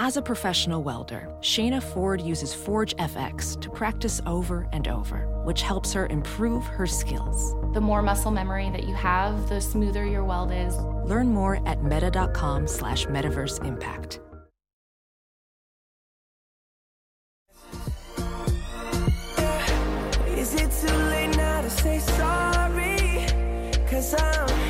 As a professional welder, Shayna Ford uses Forge FX to practice over and over, which helps her improve her skills. The more muscle memory that you have, the smoother your weld is. Learn more at meta.com slash metaverse impact. Is it too late now to say sorry? Cause I'm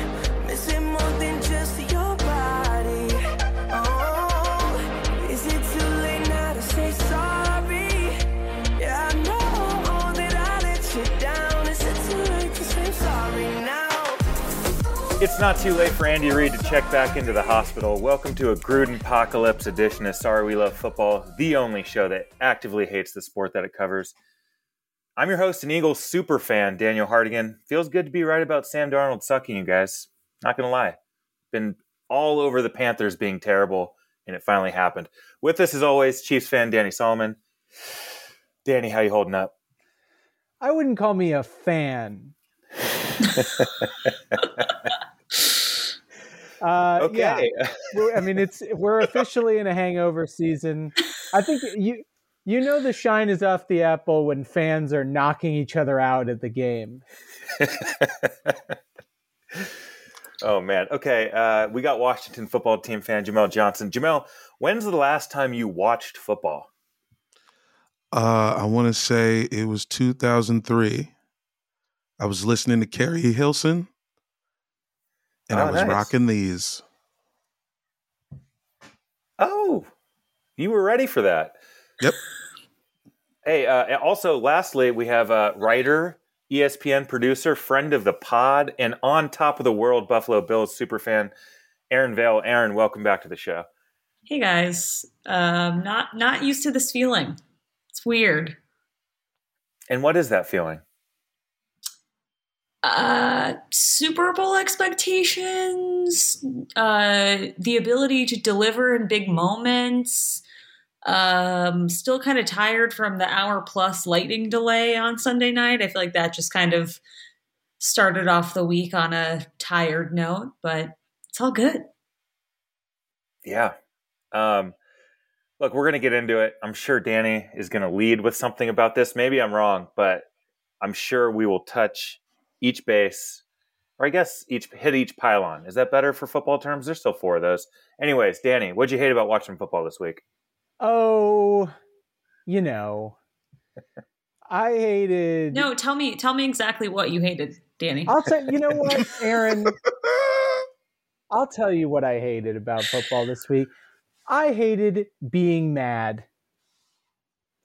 It's not too late for Andy Reid to check back into the hospital. Welcome to a Gruden Apocalypse edition of Sorry We Love Football, the only show that actively hates the sport that it covers. I'm your host and Eagles super fan, Daniel Hardigan. Feels good to be right about Sam Darnold sucking, you guys. Not gonna lie. Been all over the Panthers being terrible, and it finally happened. With us as always, Chiefs fan Danny Solomon. Danny, how you holding up? I wouldn't call me a fan. uh, Okay. Yeah, We're- I mean, it's we're officially in a hangover season. I think you you know the shine is off the apple when fans are knocking each other out at the game. oh man. Okay. Uh, we got Washington football team fan Jamel Johnson. Jamel, when's the last time you watched football? Uh, I want to say it was 2003. I was listening to Keri Hilson, and Oh, I was nice. rocking these. Oh, you were ready for that. Yep. Hey, uh, also, lastly, we have a writer, E ESPN producer, friend of the pod, and on top of the world Buffalo Bills superfan, Erin Vail. Erin, welcome back to the show. Hey guys, um, not not used to this feeling. It's weird. And what is that feeling? Uh, Super Bowl expectations, uh, the ability to deliver in big moments. Um, still kind of tired from the hour plus lightning delay on Sunday night. I feel like that just kind of started off the week on a tired note, but it's all good. Yeah. Um, look, we're going to get into it. I'm sure Danny is going to lead with something about this. Maybe I'm wrong, but I'm sure we will touch each base, or I guess each hit each pylon. Is that better for football terms? There's still four of those. Anyways, Danny, what'd you hate about watching football this week? Oh, you know, I hated. No, tell me, tell me exactly what you hated, Danny. I'll tell you know what, Erin. I'll tell you what I hated about football this week. I hated being mad.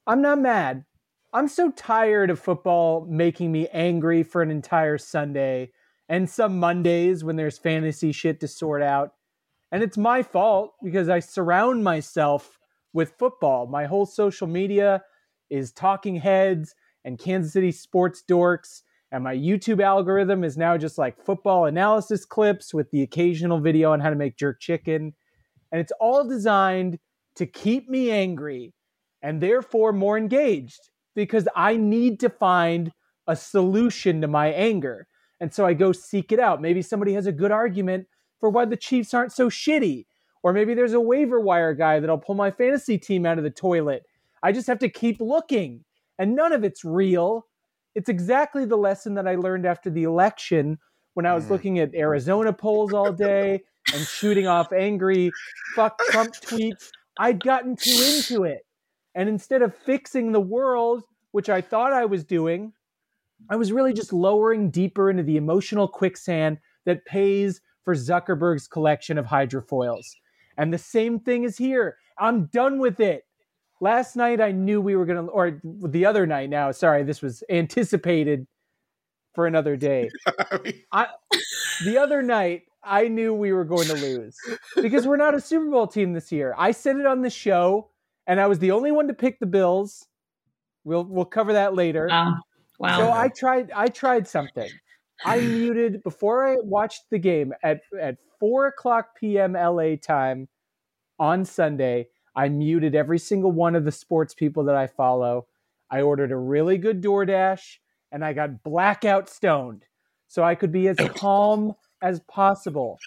I'm not mad. I'm so tired of football making me angry for an entire Sunday and some Mondays when there's fantasy shit to sort out. And it's my fault because I surround myself with football. My whole social media is talking heads and Kansas City sports dorks and my YouTube algorithm is now just like football analysis clips with the occasional video on how to make jerk chicken. And it's all designed to keep me angry and therefore more engaged because I need to find a solution to my anger. And so I go seek it out. Maybe somebody has a good argument for why the Chiefs aren't so shitty. Or maybe there's a waiver wire guy that'll pull my fantasy team out of the toilet. I just have to keep looking. And none of it's real. It's exactly the lesson that I learned after the election when I was Mm. looking at Arizona polls all day and shooting off angry fuck Trump tweets. I'd gotten too into it. And instead of fixing the world, which I thought I was doing, I was really just lowering deeper into the emotional quicksand that pays for Zuckerberg's collection of hydrofoils. And the same thing is here. I'm done with it. Last night I knew we were going to, or the other night now, sorry, this was anticipated for another day. I, the other night I knew we were going to lose because we're not a Super Bowl team this year. I said it on the show, and I was the only one to pick the Bills. We'll we'll cover that later. Wow. Wow. So I tried I tried something. I muted before I watched the game at at four o'clock p.m. LA time on Sunday. I muted every single one of the sports people that I follow. I ordered a really good DoorDash and I got blackout stoned. So I could be as calm as possible.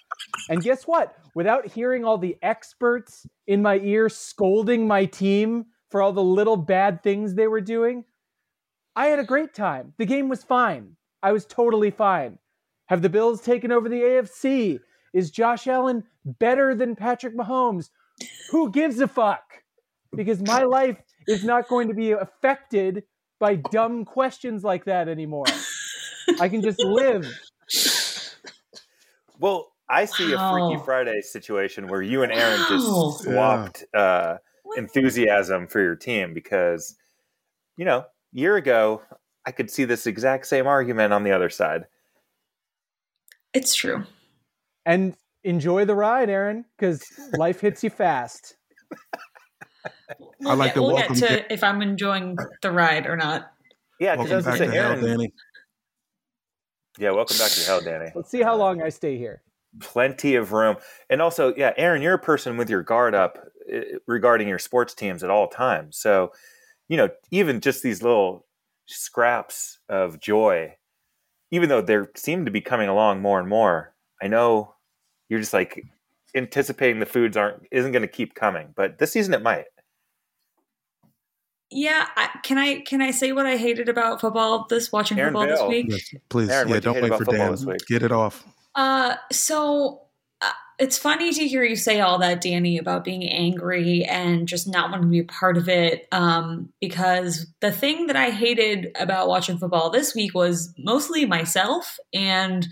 And guess what? Without hearing all the experts in my ear scolding my team for all the little bad things they were doing, I had a great time. The game was fine. I was totally fine. Have the Bills taken over the AFC? Is Josh Allen better than Patrick Mahomes? Who gives a fuck? Because my life is not going to be affected by dumb questions like that anymore. I can just live. Well, I see a Freaky Friday situation where you and Erin Wow. just swapped uh, enthusiasm for your team because, you know, year ago I could see this exact same argument on the other side. It's true. And enjoy the ride, Erin, because life hits you fast. We'll like get, to we'll welcome get to Dan- if I'm enjoying the ride or not. Yeah, because I Welcome was back going to to say, Erin. Yeah, welcome back to hell, Danny. Let's see how long I stay here. Plenty of room. And also, yeah, Erin, you're a person with your guard up uh, regarding your sports teams at all times. So, you know, even just these little scraps of joy, even though they seem to be coming along more and more, I know you're just like anticipating the foods aren't isn't going to keep coming, but this season it might. Yeah, I, can I can I say what I hated about football this watching Erin football this week? Yes, please. Erin, yeah, don't wait for football Dan. Get it off. Uh, so uh, it's funny to hear you say all that, Danny, about being angry and just not wanting to be a part of it. Um, because the thing that I hated about watching football this week was mostly myself and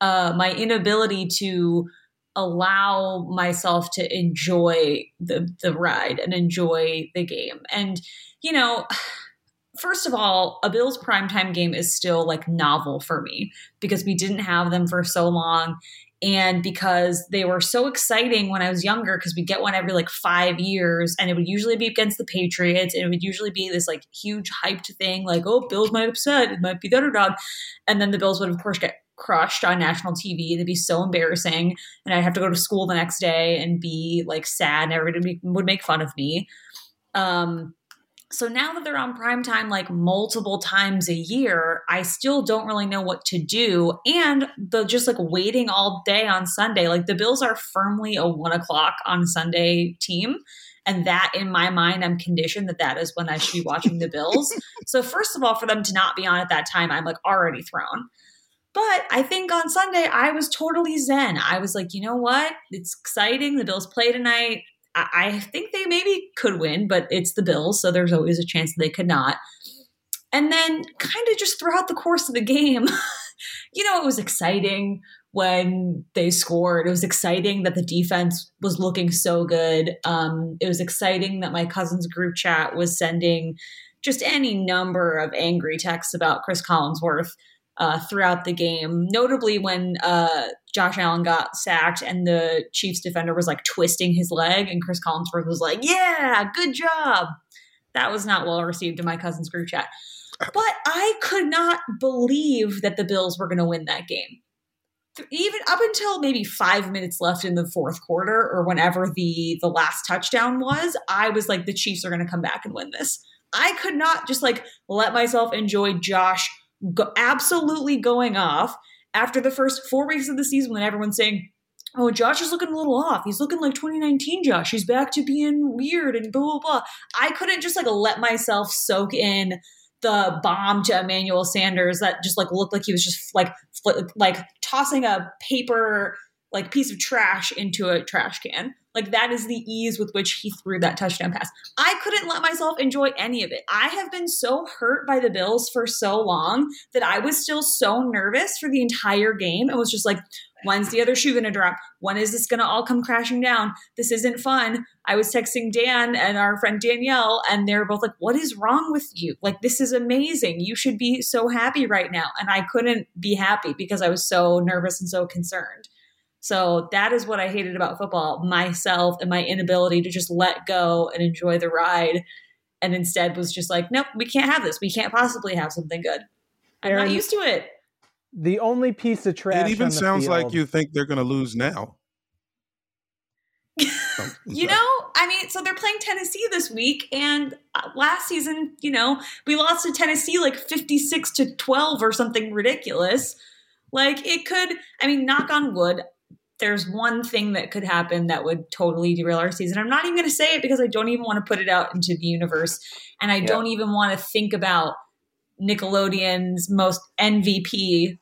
uh, my inability to allow myself to enjoy the the ride and enjoy the game. And you know, first of all, a Bills primetime game is still like novel for me because we didn't have them for so long and because they were so exciting when I was younger because we get one every like 5 years and it would usually be against the Patriots and it would usually be this like huge hyped thing like oh Bills might upset it might be the underdog and then the Bills would of course get crushed on national TV it'd be so embarrassing and I'd have to go to school the next day and be like sad and everybody would make fun of me um so now that they're on prime time like multiple times a year, I still don't really know what to do. And the just like waiting all day on Sunday, like the Bills are firmly a one o'clock on Sunday team. And that in my mind, I'm conditioned that that is when I should be watching the Bills. so, first of all, for them to not be on at that time, I'm like already thrown. But I think on Sunday, I was totally zen. I was like, you know what? It's exciting. The Bills play tonight. I, I think they maybe could win, but it's the Bills, so there's always a chance they could not. And then, kind of just throughout the course of the game, you know, it was exciting when they scored. It was exciting that the defense was looking so good. Um, it was exciting that my cousin's group chat was sending just any number of angry texts about Chris Collinsworth uh, throughout the game. Notably, when uh, Josh Allen got sacked and the Chiefs defender was like twisting his leg, and Chris Collinsworth was like, "Yeah, good job." That was not well received in my cousin's group chat. But I could not believe that the Bills were going to win that game. Even up until maybe five minutes left in the fourth quarter, or whenever the the last touchdown was, I was like, the Chiefs are going to come back and win this. I could not just like let myself enjoy Josh go- absolutely going off after the first four weeks of the season when everyone's saying, Oh, Josh is looking a little off. He's looking like 2019 Josh. He's back to being weird and blah, blah, blah. I couldn't just like let myself soak in the bomb to Emmanuel Sanders that just like looked like he was just like like tossing a paper like piece of trash into a trash can. Like that is the ease with which he threw that touchdown pass. I couldn't let myself enjoy any of it. I have been so hurt by the Bills for so long that I was still so nervous for the entire game. It was just like, when's the other shoe going to drop? When is this going to all come crashing down? This isn't fun. I was texting Dan and our friend Danielle, and they were both like, What is wrong with you? Like, this is amazing. You should be so happy right now. And I couldn't be happy because I was so nervous and so concerned. So that is what I hated about football myself and my inability to just let go and enjoy the ride. And instead was just like, nope, we can't have this. We can't possibly have something good. I'm Erin, not used to it. The only piece of trash. It even on the sounds like you think they're going to lose now. You sorry. know, I mean, so they're playing Tennessee this week, and uh, last season, you know, we lost to Tennessee like 56 to 12 or something ridiculous. Like it could, I mean, knock on wood, there's one thing that could happen that would totally derail our season. I'm not even going to say it because I don't even want to put it out into the universe. And I Yeah. don't even want to think about Nickelodeon's most MVP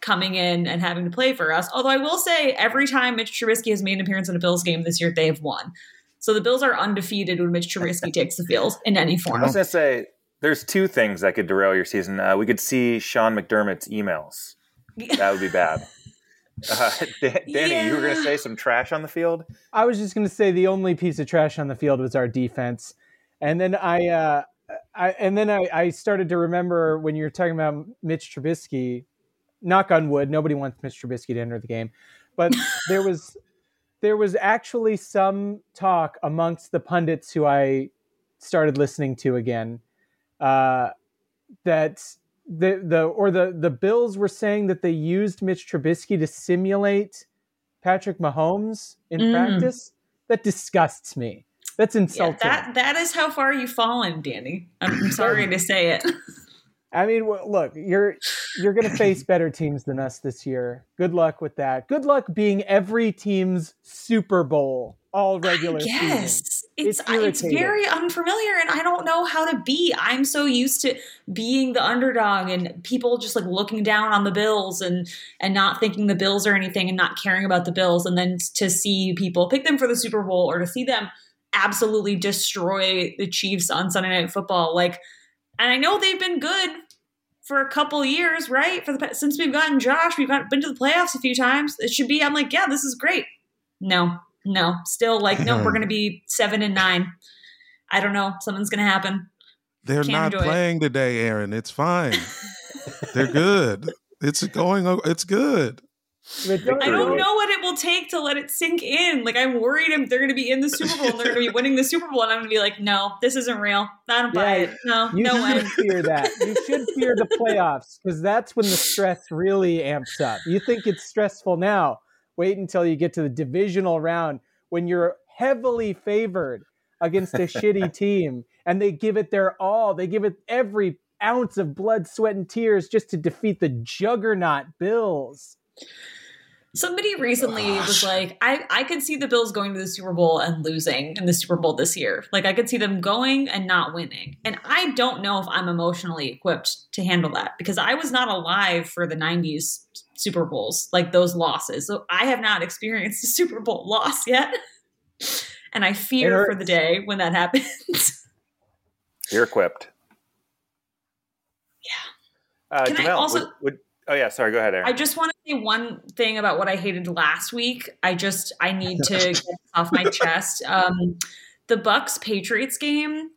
coming in and having to play for us. Although I will say, every time Mitch Trubisky has made an appearance in a Bills game this year, they have won. So the Bills are undefeated when Mitch Trubisky takes the field in any form. I was gonna say there's two things that could derail your season. Uh, we could see Sean McDermott's emails. That would be bad. Uh, Da- Danny, you were gonna say some trash on the field. I was just going to say the only piece of trash on the field was our defense, and then I, uh, I and then I, I started to remember when you were talking about Mitch Trubisky. Knock on wood, nobody wants Mitch Trubisky to enter the game, but there was there was actually some talk amongst the pundits who I started listening to again uh, that the the or the the Bills were saying that they used Mitch Trubisky to simulate Patrick Mahomes in Mm. practice. That disgusts me. That's Yeah, insulting. that that is how far you've fallen, Danny. I'm, sorry to say it. I mean, look, you're you're going to face better teams than us this year. Good luck with that. Good luck being every team's Super Bowl all regular I season. It's It's uh, it's, very unfamiliar, and I don't know how to be. I'm so used to being the underdog and people just like looking down on the Bills and and not thinking the Bills are anything and not caring about the Bills, and then to see people pick them for the Super Bowl or to see them absolutely destroy the Chiefs on Sunday Night Football, like. And I know they've been good for a couple years, right? For the since we've gotten Josh, we've got, been to the playoffs a few times. It should be. I'm like, yeah, this is great. No, no, still like, no, we're going to be seven and nine. I don't know. Something's going to happen. They're Can't not enjoy it. playing today, Erin. It's fine. They're good. It's going. It's good. I don't know what it will take to let it sink in. Like, I'm worried I'm- they're going to be in the Super Bowl and they're going to be winning the Super Bowl, and I'm going to be like, no, this isn't real. I don't buy Yeah, it. No, You no should way. fear that. You should fear the playoffs because that's when the stress really amps up. You think it's stressful now. Wait until you get to the divisional round when you're heavily favored against a shitty team and they give it their all. They give it every ounce of blood, sweat, and tears just to defeat the juggernaut Bills. Somebody recently was like, I, I could see the Bills going to the Super Bowl and losing in the Super Bowl this year. Like, I could see them going and not winning. And I don't know if I'm emotionally equipped to handle that because I was not alive for the 90s Super Bowls, like those losses. So I have not experienced a Super Bowl loss yet. And I fear for the day when that happens. You're equipped. Yeah. Uh, Can I Jamel, also- would, would, oh yeah, sorry. Go ahead, Erin. I just want to say one thing about what I hated last week. I just I need to get this off my chest. Um, the Bucks Patriots game.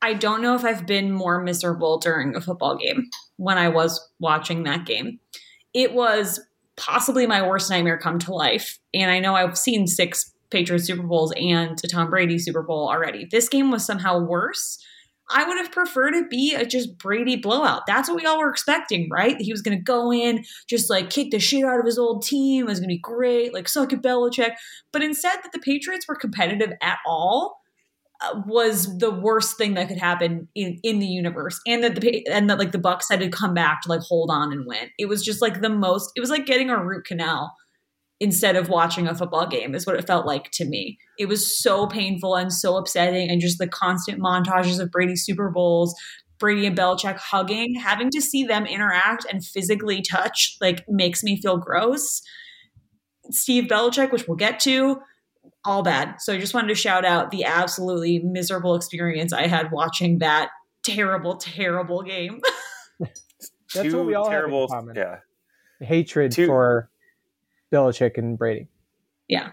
I don't know if I've been more miserable during a football game when I was watching that game. It was possibly my worst nightmare come to life, and I know I've seen six Patriots Super Bowls and a Tom Brady Super Bowl already. This game was somehow worse. I would have preferred it be a just Brady blowout. That's what we all were expecting, right? He was going to go in, just like kick the shit out of his old team. It was going to be great, like suck at Belichick. But instead, that the Patriots were competitive at all uh, was the worst thing that could happen in, in the universe. And that the and that like the Bucks had to come back to like hold on and win. It was just like the most. It was like getting a root canal instead of watching a football game is what it felt like to me. It was so painful and so upsetting and just the constant montages of Brady Super Bowls, Brady and Belichick hugging, having to see them interact and physically touch like makes me feel gross. Steve Belichick, which we'll get to, all bad. So I just wanted to shout out the absolutely miserable experience I had watching that terrible, terrible game. That's Two what we all terrible, have in common. Yeah. Hatred Two- for Belichick and Brady. yeah.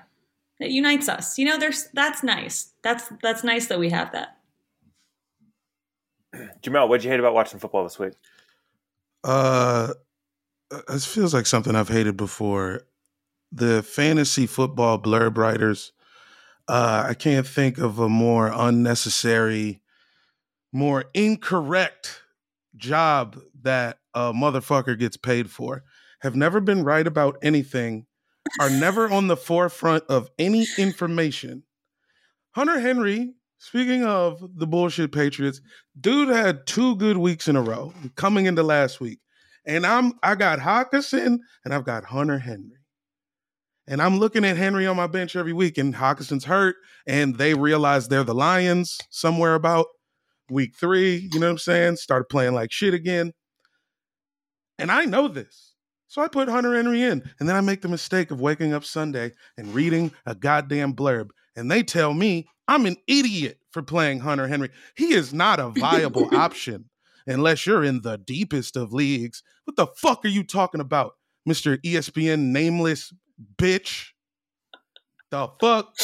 It unites us. You know, there's that's nice. That's that's nice that we have that. Jamel, what'd you hate about watching football this week? Uh, it feels like something I've hated before. The fantasy football blurb writers. Uh, I can't think of a more unnecessary, more incorrect job that a motherfucker gets paid for. Have never been right about anything, are never on the forefront of any information. Hunter Henry, speaking of the bullshit Patriots, dude had two good weeks in a row coming into last week. and I'm I got Hockenson and I've got Hunter Henry. And I'm looking at Henry on my bench every week, and Hockenson's hurt, and they realize they're the Lions somewhere about week three. You know what I'm saying? Started playing like shit again. And I know this. So I put Hunter Henry in, and then I make the mistake of waking up Sunday and reading a goddamn blurb. And they tell me I'm an idiot for playing Hunter Henry. He is not a viable option unless you're in the deepest of leagues. What the fuck are you talking about, Mr. ESPN nameless bitch? The fuck?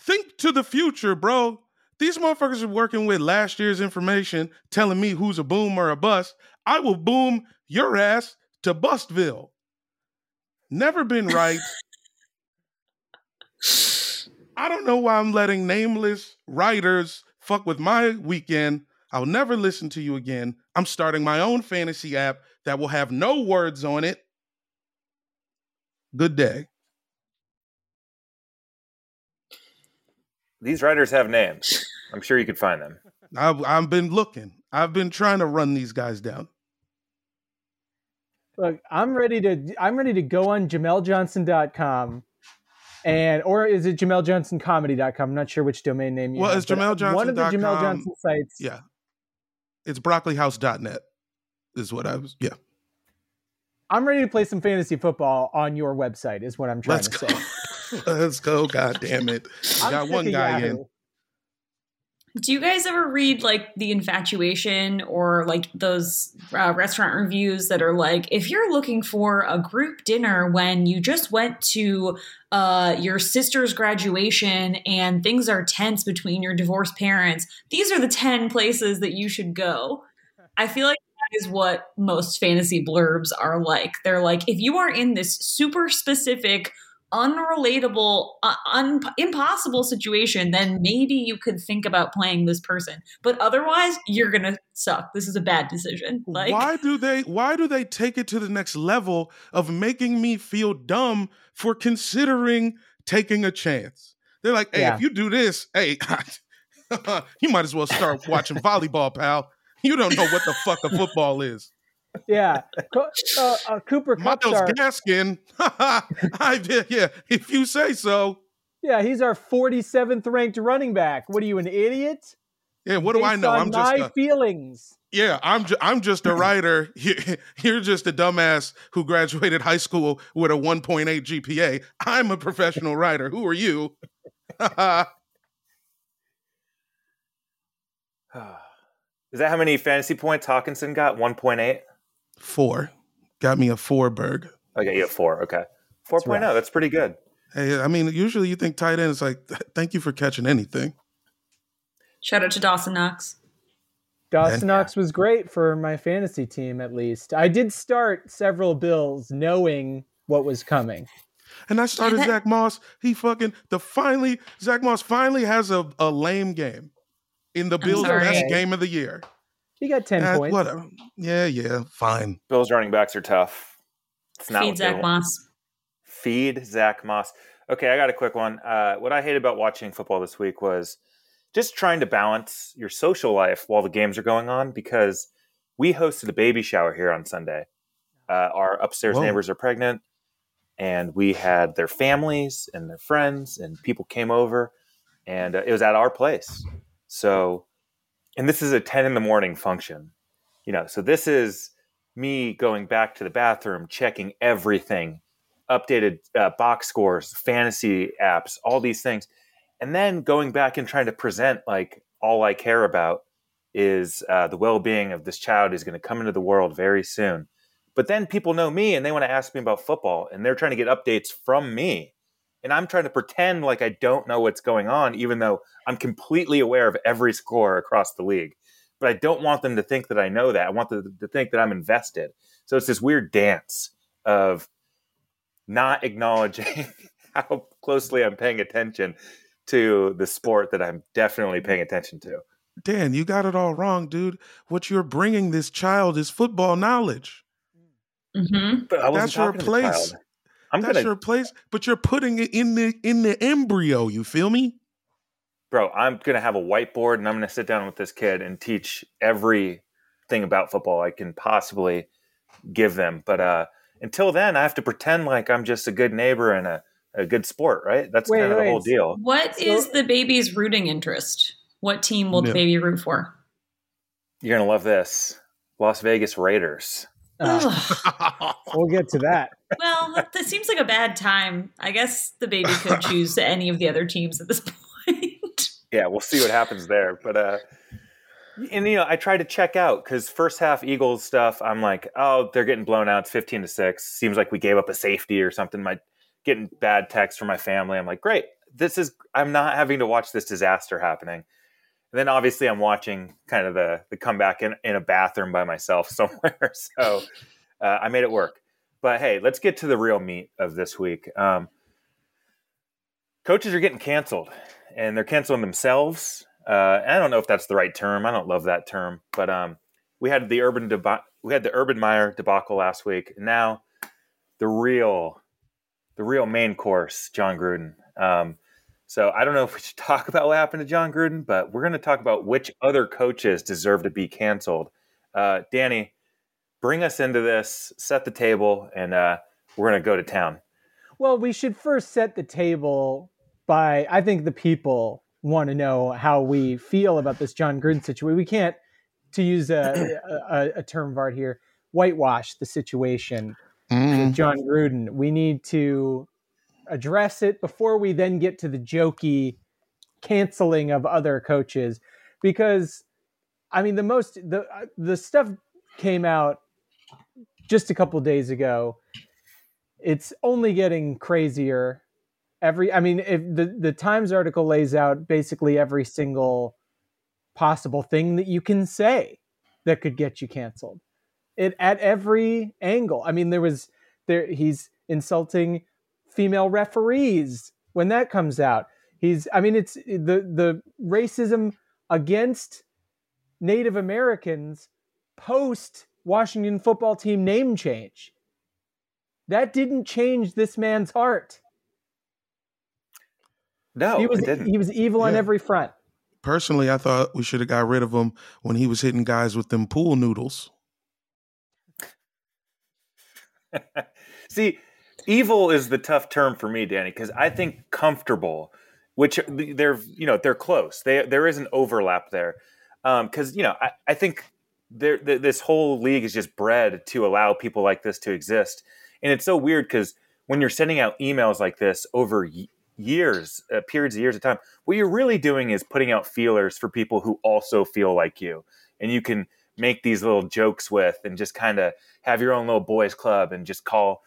Think to the future, bro. These motherfuckers are working with last year's information, telling me who's a boom or a bust. I will boom your ass to Bustville. Never been right. I don't know why I'm letting nameless writers fuck with my weekend. I'll never listen to you again. I'm starting my own fantasy app that will have no words on it. Good day. These writers have names. I'm sure you could find them. I've, I've been looking. I've been trying to run these guys down. Look, I'm ready to I'm ready to go on JamelJohnson.com and or is it JamelJohnsonComedy.com? I'm not sure which domain name you Well, have, it's but JamelJohnson.com. One of the Jamel Johnson sites. Yeah. It's broccolihouse.net is what I was. Yeah. I'm ready to play some fantasy football on your website. Is what I'm trying Let's to go. say. Let's go. God damn it. I'm Got one guy Yahoo. in. Do you guys ever read like the infatuation or like those uh, restaurant reviews that are like, if you're looking for a group dinner when you just went to uh, your sister's graduation and things are tense between your divorced parents, these are the 10 places that you should go. I feel like that is what most fantasy blurbs are like. They're like, if you are in this super specific, unrelatable, uh, un- impossible situation, then maybe you could think about playing this person. But otherwise, you're gonna suck. This is a bad decision. Like, why do they why do they take it to the next level of making me feel dumb for considering taking a chance? They're like, hey, Yeah. if you do this, hey, you might as well start watching volleyball, pal. You don't know what the fuck a football is. Yeah, Co- uh, uh, Cooper Miles Cup's our, Gaskin. I did, yeah. If you say so. yeah, he's our 47th ranked running back. What are you, an idiot? Yeah, what do I know? I'm just my a, feelings. yeah, I'm ju- I'm just a writer. You- You're just a dumbass who graduated high school with a 1.8 GPA. I'm a professional writer. Who are you? Is that how many fantasy points Hockenson got? 1.8? Four. Got me a four berg. Okay, you have four. Okay. 4.0. rough. Oh, that's pretty good. Hey, I mean, usually you think tight end is like, thank you for catching anything. shout out to Dawson Knox. Dawson And- Knox was great for my fantasy team, at least. I did start several bills knowing what was coming. And I started Zach Moss. He fucking the finally Zach Moss finally has a, a lame game in the Bills' best game of the year. He got 10 Eh, points. whatever. Yeah, yeah, fine. Bills running backs are tough. It's not Feed what they Zach want. Moss. Feed Zach Moss. Okay, I got a quick one. Uh, what I hate about watching football this week was just trying to balance your social life while the games are going on because we hosted a baby shower here on Sunday. Uh, our upstairs Whoa. neighbors are pregnant, and we had their families and their friends, and people came over, and uh, it was at our place. So, and this is a 10 in the morning function, you know, so this is me going back to the bathroom, checking everything, updated uh, box scores, fantasy apps, all these things, and then going back and trying to present like all I care about is uh, the well-being of this child who's going to come into the world very soon. But then people know me and they want to ask me about football, and they're trying to get updates from me, and I'm trying to pretend like I don't know what's going on, even though I'm completely aware of every score across the league. But I don't want them to think that I know that. I want them to think that I'm invested. So it's this weird dance of not acknowledging how closely I'm paying attention to the sport that I'm definitely paying attention to. Dan, you got it all wrong, dude. What you're bringing this child is football knowledge. hmm But I wasn't That's your talking to place. Child. I'm That's gonna, your place, but you're putting it in the in the embryo. You feel me? bro. I'm gonna have a whiteboard and I'm gonna sit down with this kid and teach every thing about football I can possibly give them. But uh, until then, I have to pretend like I'm just a good neighbor and a, a good sport, right? That's Wait, kind of wait, the whole deal. What is So- the baby's rooting interest? What team will Yeah. the baby root for? You're gonna love this, Las Vegas Raiders. Uh, we'll get to that. well, that, that seems like a bad time. I guess the baby could choose any of the other teams at this point. yeah, we'll see what happens there. But uh, and you know, I try to check out because first half Eagles stuff, I'm like, oh, they're getting blown out. It's 15 to six. Seems like we gave up a safety or something. My getting bad texts from my family. I'm like, great. This is. I'm not having to watch this disaster happening. And then obviously I'm watching kind of the the comeback in, in a bathroom by myself somewhere. So uh, I made it work. But hey, let's get to the real meat of this week. Um, coaches are getting canceled, and they're canceling themselves. Uh, I don't know if that's the right term. I don't love that term, but um, we had the urban deba- we had the Urban Meyer debacle last week. And now the real, the real main course, Jon Gruden. Um, so I don't know if we should talk about what happened to Jon Gruden, but we're going to talk about which other coaches deserve to be canceled. Uh, Danny, bring us into this, set the table, and uh, we're going to go to town. Well, we should first set the table by I think the people want to know how we feel about this Jon Gruden situation. We can't, to use a, a, a term Vart here, whitewash the situation with Jon Gruden. We need to address it before we then get to the jokey canceling of other coaches because I mean the most the uh, the stuff came out just a couple days ago. It's only getting crazier. Every I mean if the the Times article lays out basically every single possible thing that you can say that could get you canceled. It at every angle. I mean there was there he's insulting female referees when that comes out. He's I mean it's the the racism against Native Americans post Washington football team name change. That didn't change this man's heart. No, he was it didn't. he was evil on every front. Personally, I thought we should have got rid of him when he was hitting guys with them pool noodles. See, evil is the tough term for me, Danny, because I think comfortable, which they're you know they're close. They, there is an overlap there, because you know I, I think this whole league is just bred to allow people like this to exist, and it's so weird because when you're sending out emails like this over years, uh, periods of years of time, what you're really doing is putting out feelers for people who also feel like you, and you can make these little jokes with and just kind of have your own little boys club and just call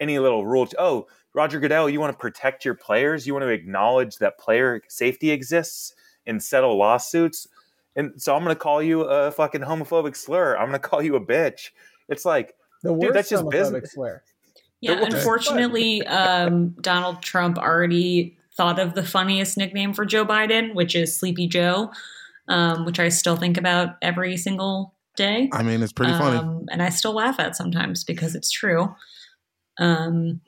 any little rule. Oh, Roger Goodell, you want to protect your players? You want to acknowledge that player safety exists and settle lawsuits? And so I'm going to call you a fucking homophobic slur. I'm going to call you a bitch. It's like, The worst Dude, that's just homophobic business. slur. Yeah, unfortunately, um, Donald Trump already thought of the funniest nickname for Joe Biden, which is Sleepy Joe, um, which I still think about every single day. I mean, it's pretty funny. Um, and I still laugh at sometimes because it's true. Um,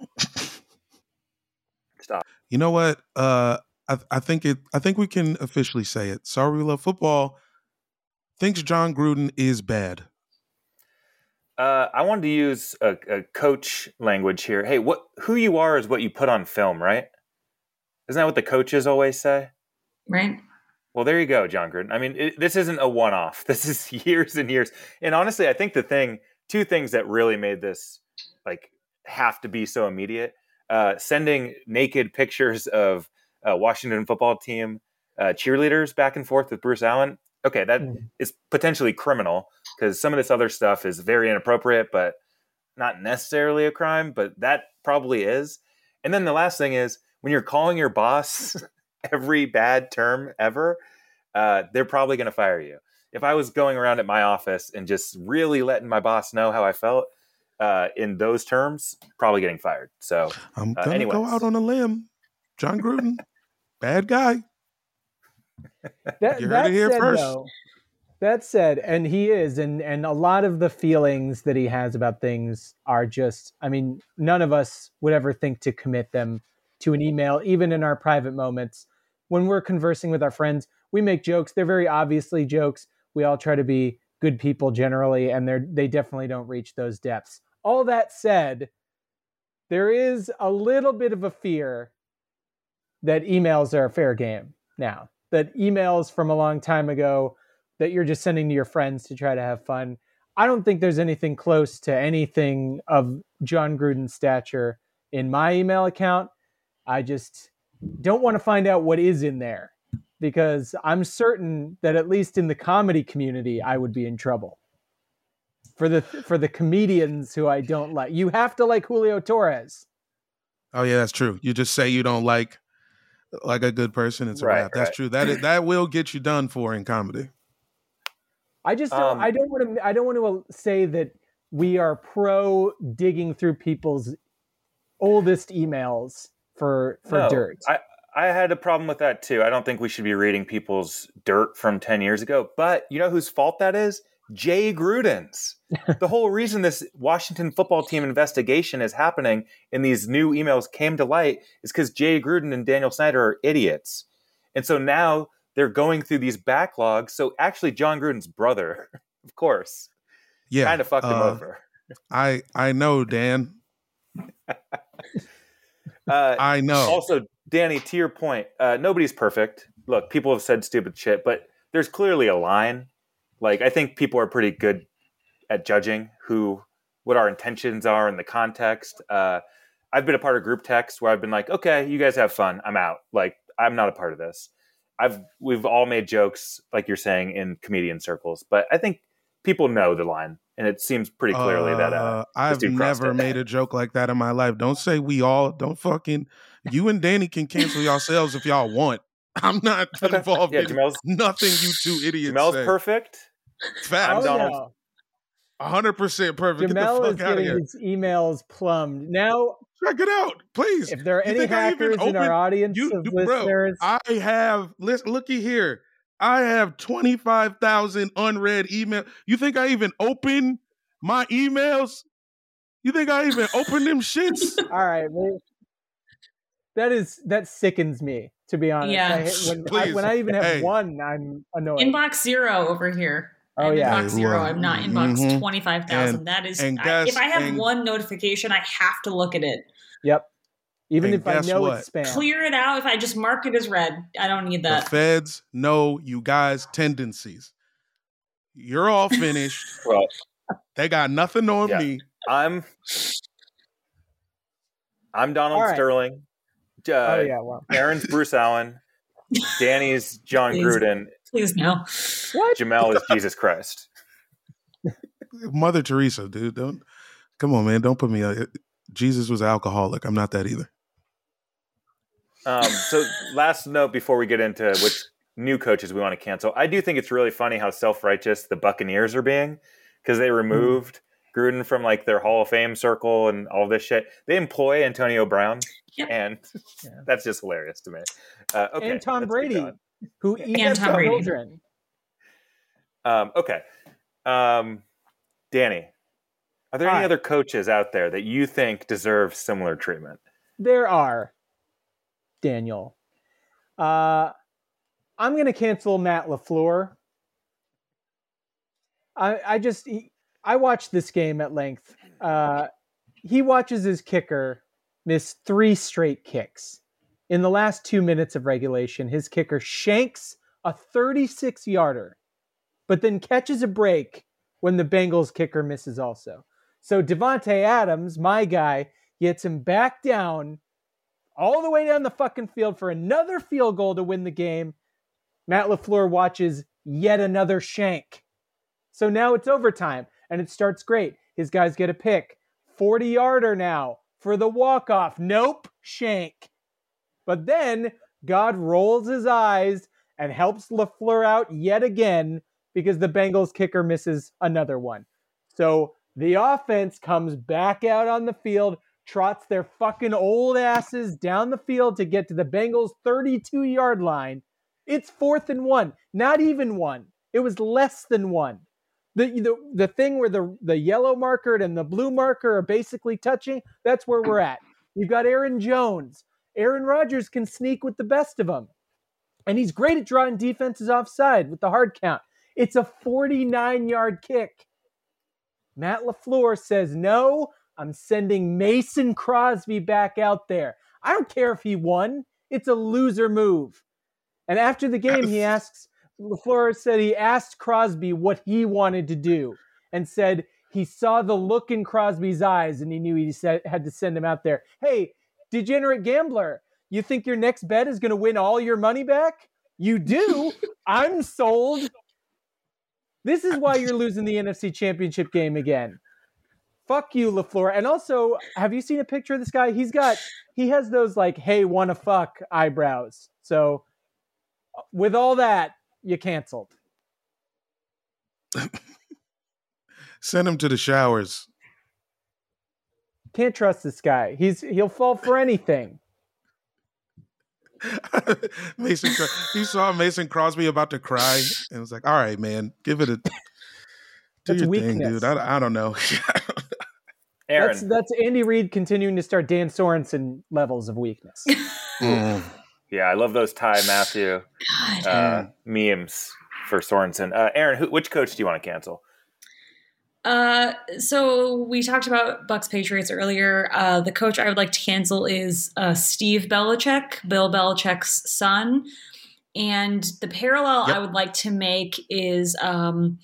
stop. You know what? Uh, I, I think it. I think we can officially say it. Sorry, we love football. Thinks Jon Gruden is bad. Uh, I wanted to use a, a coach language here. Hey, what who you are is what you put on film, right? Isn't that what the coaches always say? right? Well, there you go, Jon Gruden. I mean, it, this isn't a one-off. This is years and years. And honestly, I think the thing, two things that really made this like have to be so immediate: uh, sending naked pictures of uh, Washington football team uh, cheerleaders back and forth with Bruce Allen. Okay, that is Mhm. potentially criminal because some of this other stuff is very inappropriate, but not necessarily a crime. But that probably is. And then the last thing is when you're calling your boss every bad term ever, uh, they're probably going to fire you. If I was going around at my office and just really letting my boss know how I felt uh, in those terms, probably getting fired. So I'm Uh, gonna go anyways. out on a limb. Jon Gruden, bad guy. That, You heard that it here said, first. Though, that said, and he is, and and a lot of the feelings that he has about things are just. I mean, none of us would ever think to commit them to an email, even in our private moments. When we're conversing with our friends, we make jokes. They're very obviously jokes. We all try to be good people generally, and they're they definitely don't reach those depths. All that said, there is a little bit of a fear that emails are a fair game now. That emails from a long time ago that you're just sending to your friends to try to have fun. I don't think there's anything close to anything of Jon Gruden's stature in my email account. I just don't want to find out what is in there because I'm certain that at least in the comedy community, I would be in trouble. For the for the comedians who I don't like, you have to like Julio Torres. Oh yeah, that's true. You just say you don't like like a good person. It's a Right, wrap. That's right. true. That is, that will get you done for in comedy. I just don't, Um, I don't want to I don't want to say that we are pro digging through people's oldest emails for for No, dirt. I, I had a problem with that too. I don't think we should be reading people's dirt from 10 years ago. But you know whose fault that is? Jay Gruden's. the whole reason this Washington football team investigation is happening and these new emails came to light is because Jay Gruden and Daniel Snyder are idiots. And so now they're going through these backlogs. So actually, Jon Gruden's brother, of course, Yeah, kind of fucked him uh, over. I I know, Dan. Uh, I know. Also, Danny, to your point, uh, nobody's perfect. Look, people have said stupid shit, but there's clearly a line. Like, I think people are pretty good at judging who, what our intentions are in the context. Uh, I've been a part of group text where I've been like, okay, you guys have fun. I'm out. Like, I'm not a part of this. I've we've all made jokes, like you're saying, in comedian circles, but I think people know the line, and it seems pretty clearly that uh, I've never made a joke like that in my life. Don't say we all. Don't fucking. You and Danny can cancel yourselves if y'all want. I'm not Okay. involved yeah, in Jamel's nothing you two idiots Jamel's say. perfect. Facts. I'm oh, Donald. no. hundred percent perfect. Jamel Get is the fuck out of getting here. his emails plumbed. Now, Check it out, please. if there are any think I even hackers in our audience you- of you- bro, listeners, I have listen, looky here. I have twenty five thousand unread email. You think I even open my emails? You think I even open them shits? all right, well, that is that sickens me to be honest. Yeah. I, when, I, when I even have Hey. one, I'm annoyed. Inbox zero over here. Oh, I'm yeah. inbox zero. I'm not inbox Mhm. twenty five thousand. And- That is. and I- guess- if I have and- one notification, I have to look at it. Yep. Even And if I know what? it's spam. Clear it out. If I just mark it as red, I don't need The that. feds know you guys' tendencies. You're all finished. Well, they got nothing on Yeah. me. I'm I'm Donald All right. Sterling. Uh, oh yeah, well. Erin's Bruce Allen. Danny's Jon Gruden. Please no. What? Jamel is Jesus Christ. Mother Teresa, dude. Don't come on, man. Don't put me. Uh, Jesus was alcoholic. I'm not that either. Um, so, last note before we get into which new coaches we want to cancel, I do think it's really funny how self righteous the Buccaneers are being because they removed Gruden from like their Hall of Fame circle and all this shit. They employ Antonio Brown, Yep. and Yeah. that's just hilarious to me. Uh, okay, and Tom Brady, going. who eats Tom Brady. children. Um, okay. Um, Danny, are there Hi. any other coaches out there that you think deserve similar treatment? There are, Daniel. Uh, I'm going to cancel Matt LaFleur. I, I just, he, I watched this game at length. Uh, he watches his kicker miss three straight kicks. In the last two minutes of regulation, his kicker shanks a 36 yarder, but then catches a break when the Bengals kicker misses also. So Davante Adams, my guy, gets him back down all the way down the fucking field for another field goal to win the game. Matt LaFleur watches yet another shank. So now it's overtime and it starts great. His guys get a pick. 40 yarder now for the walk off. Nope, shank. But then God rolls his eyes and helps LaFleur out yet again because the Bengals kicker misses another one. So the offense comes back out on the field, trots their fucking old asses down the field to get to the Bengals 32 yard line. It's fourth and one, not even one. It was less than one. The, the, the thing where the, the yellow marker and the blue marker are basically touching, that's where we're at. You've got Aaron Jones. Aaron Rodgers can sneak with the best of them. And he's great at drawing defenses offside with the hard count. It's a 49 yard kick. Matt LaFleur says, No, I'm sending Mason Crosby back out there. I don't care if he won, it's a loser move. And after the game, he asks, LaFleur said he asked Crosby what he wanted to do and said he saw the look in Crosby's eyes and he knew he said, had to send him out there. Hey, degenerate gambler, you think your next bet is going to win all your money back? You do. I'm sold. This is why you're losing the NFC Championship game again. Fuck you, LaFleur. And also, have you seen a picture of this guy? He's got, he has those like, hey, wanna fuck eyebrows. So, with all that, you canceled. Send him to the showers. Can't trust this guy. He's he'll fall for anything. Mason, he saw Mason Crosby about to cry and was like, "All right, man, give it a do That's your weakness. thing, dude. I, I don't know." Aaron, That's that's Andy Reid continuing to start Dan Sorensen levels of weakness. Mm. yeah, I love those Ty Matthew God. uh, memes for Sorensen. Uh, Aaron, who, which coach do you want to cancel? Uh, so we talked about Bucks Patriots earlier. Uh, the coach I would like to cancel is uh, Steve Belichick, Bill Belichick's son. And the parallel Yep. I would like to make is um,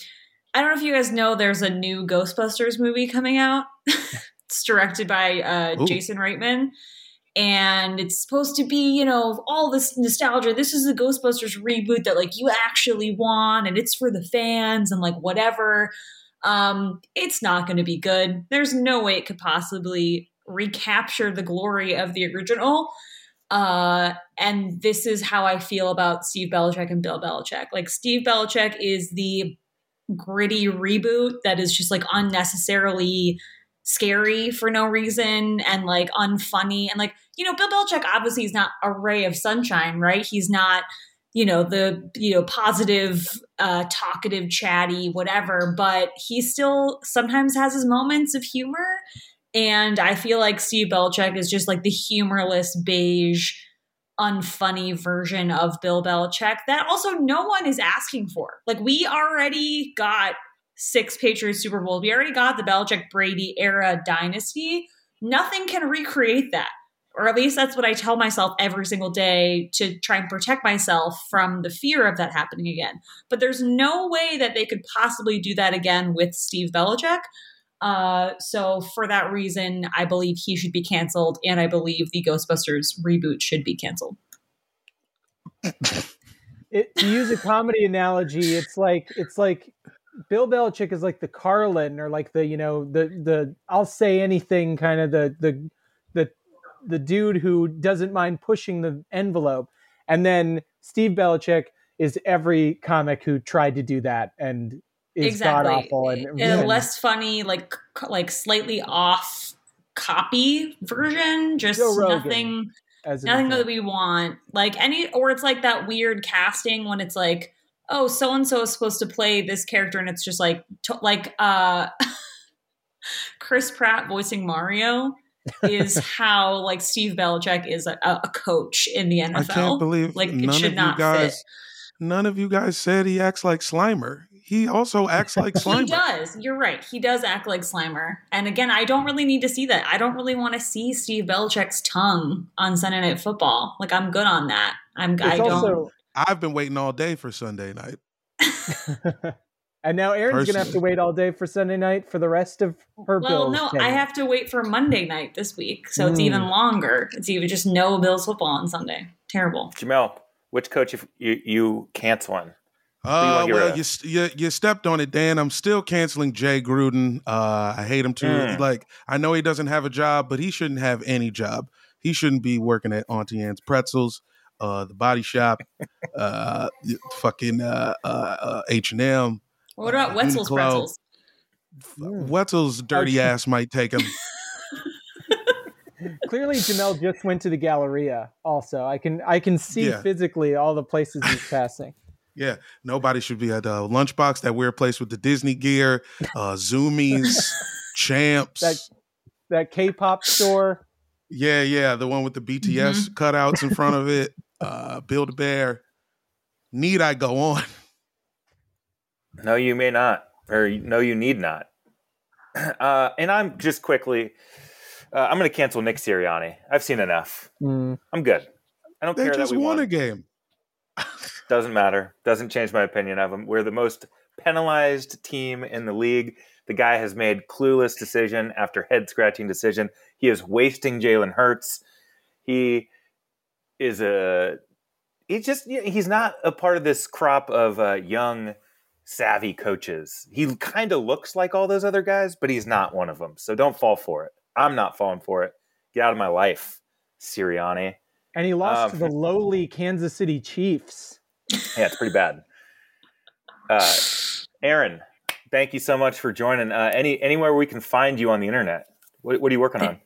I don't know if you guys know there's a new Ghostbusters movie coming out. it's directed by uh, Jason Reitman. And it's supposed to be, you know, all this nostalgia. This is the Ghostbusters reboot that, like, you actually want, and it's for the fans, and like whatever. Um, it's not going to be good. There's no way it could possibly recapture the glory of the original. Uh, and this is how I feel about Steve Belichick and Bill Belichick. Like Steve Belichick is the gritty reboot that is just like unnecessarily scary for no reason and like unfunny and like you know Bill Belichick obviously is not a ray of sunshine, right? He's not you know the you know positive uh talkative chatty whatever but he still sometimes has his moments of humor. And i feel like steve belichick is just like the humorless beige unfunny version of bill belichick that also no one is asking for. Like we already got six patriots super bowls we already got the belichick brady era dynasty. Nothing can recreate that or at least that's what I tell myself every single day to try and protect myself from the fear of that happening again. But there's no way that they could possibly do that again with Steve Belichick. Uh, so for that reason, I believe he should be canceled, and I believe the Ghostbusters reboot should be canceled. it, to use a comedy analogy, it's like it's like Bill Belichick is like the Carlin or like the you know the the I'll say anything kind of the the the dude who doesn't mind pushing the envelope, and then Steve Belichick is every comic who tried to do that and is god awful and, In a less funny, like like slightly off copy version, just nothing. nothing that we want. Like any or it's like that weird casting when it's like oh so and so is supposed to play this character and it's just like to, like uh chris pratt voicing mario is how like steve Belichick is a, a coach in the nfl I can't believe like it none should of not you guys. fit None of you guys said he acts like Slimer. He also acts like Slimer. he does you're right he does act like slimer and again i don't really need to see that i don't really want to see steve Belichick's tongue on sunday night football like i'm good on that i'm i don't also I've been waiting all day for Sunday night. and now Aaron's gonna have to wait all day for Sunday night for the rest of her Well, Bills. no, I have to wait for Monday night this week, so it's Mm. even longer. It's even just no Bills football on Sunday. Terrible. Jamel, which coach you you, you canceling? you Uh, wanna get rid well, you, you you stepped on it, Dan. I'm still canceling Jay Gruden. Uh, I hate him too. Mm. Like I know he doesn't have a job, but he shouldn't have any job. He shouldn't be working at Auntie Anne's Pretzels, uh, the Body Shop, uh, fucking uh, uh, H and M. What about Uh, Wetzel's Uniqlo. pretzels? Mm. Wetzel's dirty ass might take him. Clearly, Jamel just went to the Galleria. Also, I can I can see Yeah. physically all the places he's passing. Yeah, nobody should be at uh, Lunchbox, that weird place with the Disney gear, uh, Zumiez, Champs. That that K-pop store. Yeah, yeah, the one with the BTS cutouts in front of it. Uh, Build a Bear. Need I go on? No, you may not, or no, you need not. Uh, and I'm just quickly, uh, I'm going to cancel Nick Sirianni. I've seen enough. Mm. I'm good. I don't They care just that we won won. a game. Doesn't matter. Doesn't change my opinion of him. We're the most penalized team in the league. The guy has made clueless decision after head scratching decision. He is wasting Jalen Hurts. He is a. He's just. He's not a part of this crop of uh, young, savvy coaches. He kind of looks like all those other guys, but he's not one of them. So don't fall for it. I'm not falling for it. Get out of my life, Sirianni. And he lost Um, to the lowly Kansas City Chiefs. Yeah, it's pretty bad. Uh, Aaron, thank you so much for joining. Uh, any anywhere we can find you on the internet? What, what are you working on?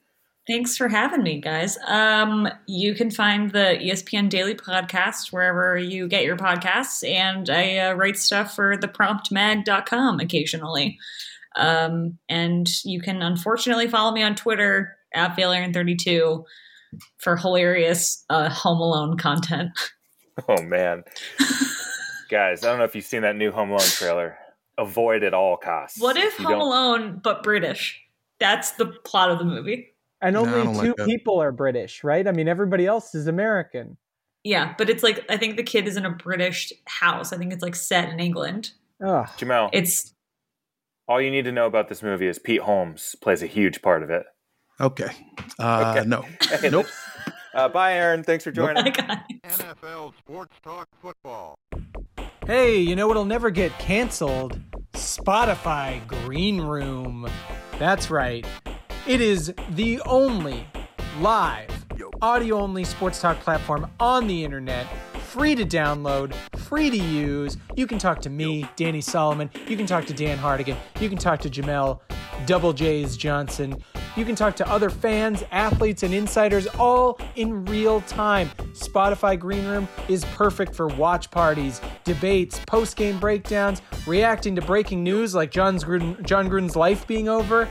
Thanks for having me, guys. Um, you can find the ESPN Daily Podcast wherever you get your podcasts, and I uh, write stuff for thepromptmag.com occasionally. Um, and you can unfortunately follow me on Twitter at Valerian32 for hilarious uh, Home Alone content. Oh man, guys, I don't know if you've seen that new Home Alone trailer. Avoid at all costs. What if you Home don't- Alone but British? That's the plot of the movie. And No, only don't two like people are British, right? I mean, everybody else is American. Yeah, but it's like I think the kid is in a British house. I think it's like set in England. Ugh. Jamel? It's all you need to know about this movie is Pete Holmes plays a huge part of it. Okay. Uh, Okay. No. Hey, Nope. Uh, bye, Aaron. Thanks for joining. I got NFL Sports Talk Football. Hey, you know what'll never get canceled? Spotify Green Room. That's right. It is the only live, audio only sports talk platform on the internet. Free to download, free to use. You can talk to me, Danny Solomon. You can talk to Dan Hardigan. You can talk to Jamel Double J's Johnson. You can talk to other fans, athletes, and insiders all in real time. Spotify Green Room is perfect for watch parties, debates, post game breakdowns, reacting to breaking news like John's Gruden, Jon Gruden's life being over.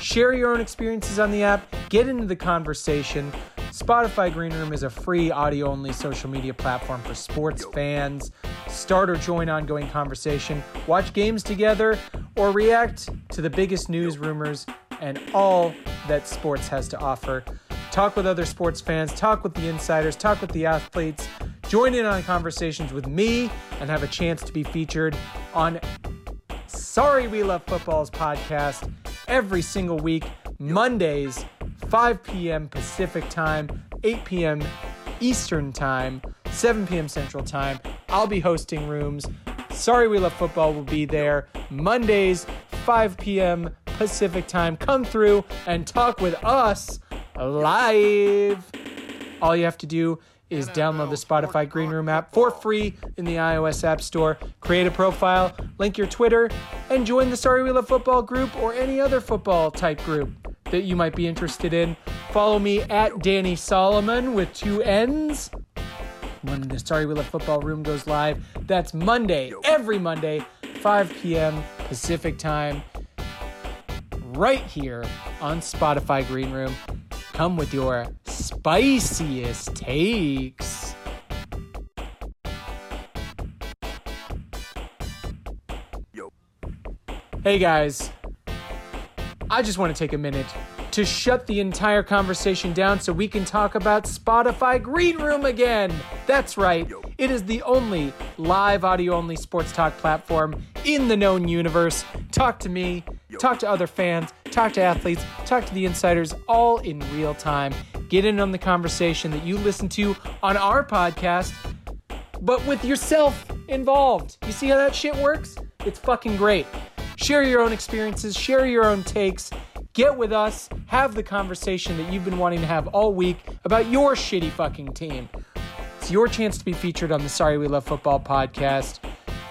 Share your own experiences on the app, get into the conversation. Spotify Green Room is a free audio only social media platform for sports fans. Start or join ongoing conversation, watch games together, or react to the biggest news, rumors, and all that sports has to offer. Talk with other sports fans, talk with the insiders, talk with the athletes, join in on conversations with me, and have a chance to be featured on Sorry We Love Football's podcast every single week, Mondays, 5 p.m. Pacific time, 8 p.m. Eastern time, 7 p.m. Central time. I'll be hosting rooms. Sorry We Love Football will be there Mondays, 5 p.m. Pacific time. Come through and talk with us live. All you have to do is download the Spotify Green Room app for free in the iOS App Store. Create a profile, link your Twitter, and join the Sorry We Love Football group or any other football type group that you might be interested in. Follow me at Danny Solomon with two N's. When the Sorry We Love Football room goes live, that's Monday, every Monday, 5 p.m. Pacific time, right here on Spotify Green Room. Come with your spiciest takes. Yo. Hey guys, I just want to take a minute to shut the entire conversation down so we can talk about Spotify Green Room again. That's right, it is the only live audio only sports talk platform in the known universe. Talk to me, talk to other fans, talk to athletes, talk to the insiders all in real time. Get in on the conversation that you listen to on our podcast but with yourself involved. You see how that shit works? It's fucking great. Share your own experiences, share your own takes, get with us, have the conversation that you've been wanting to have all week about your shitty fucking team. It's your chance to be featured on the Sorry We Love Football podcast.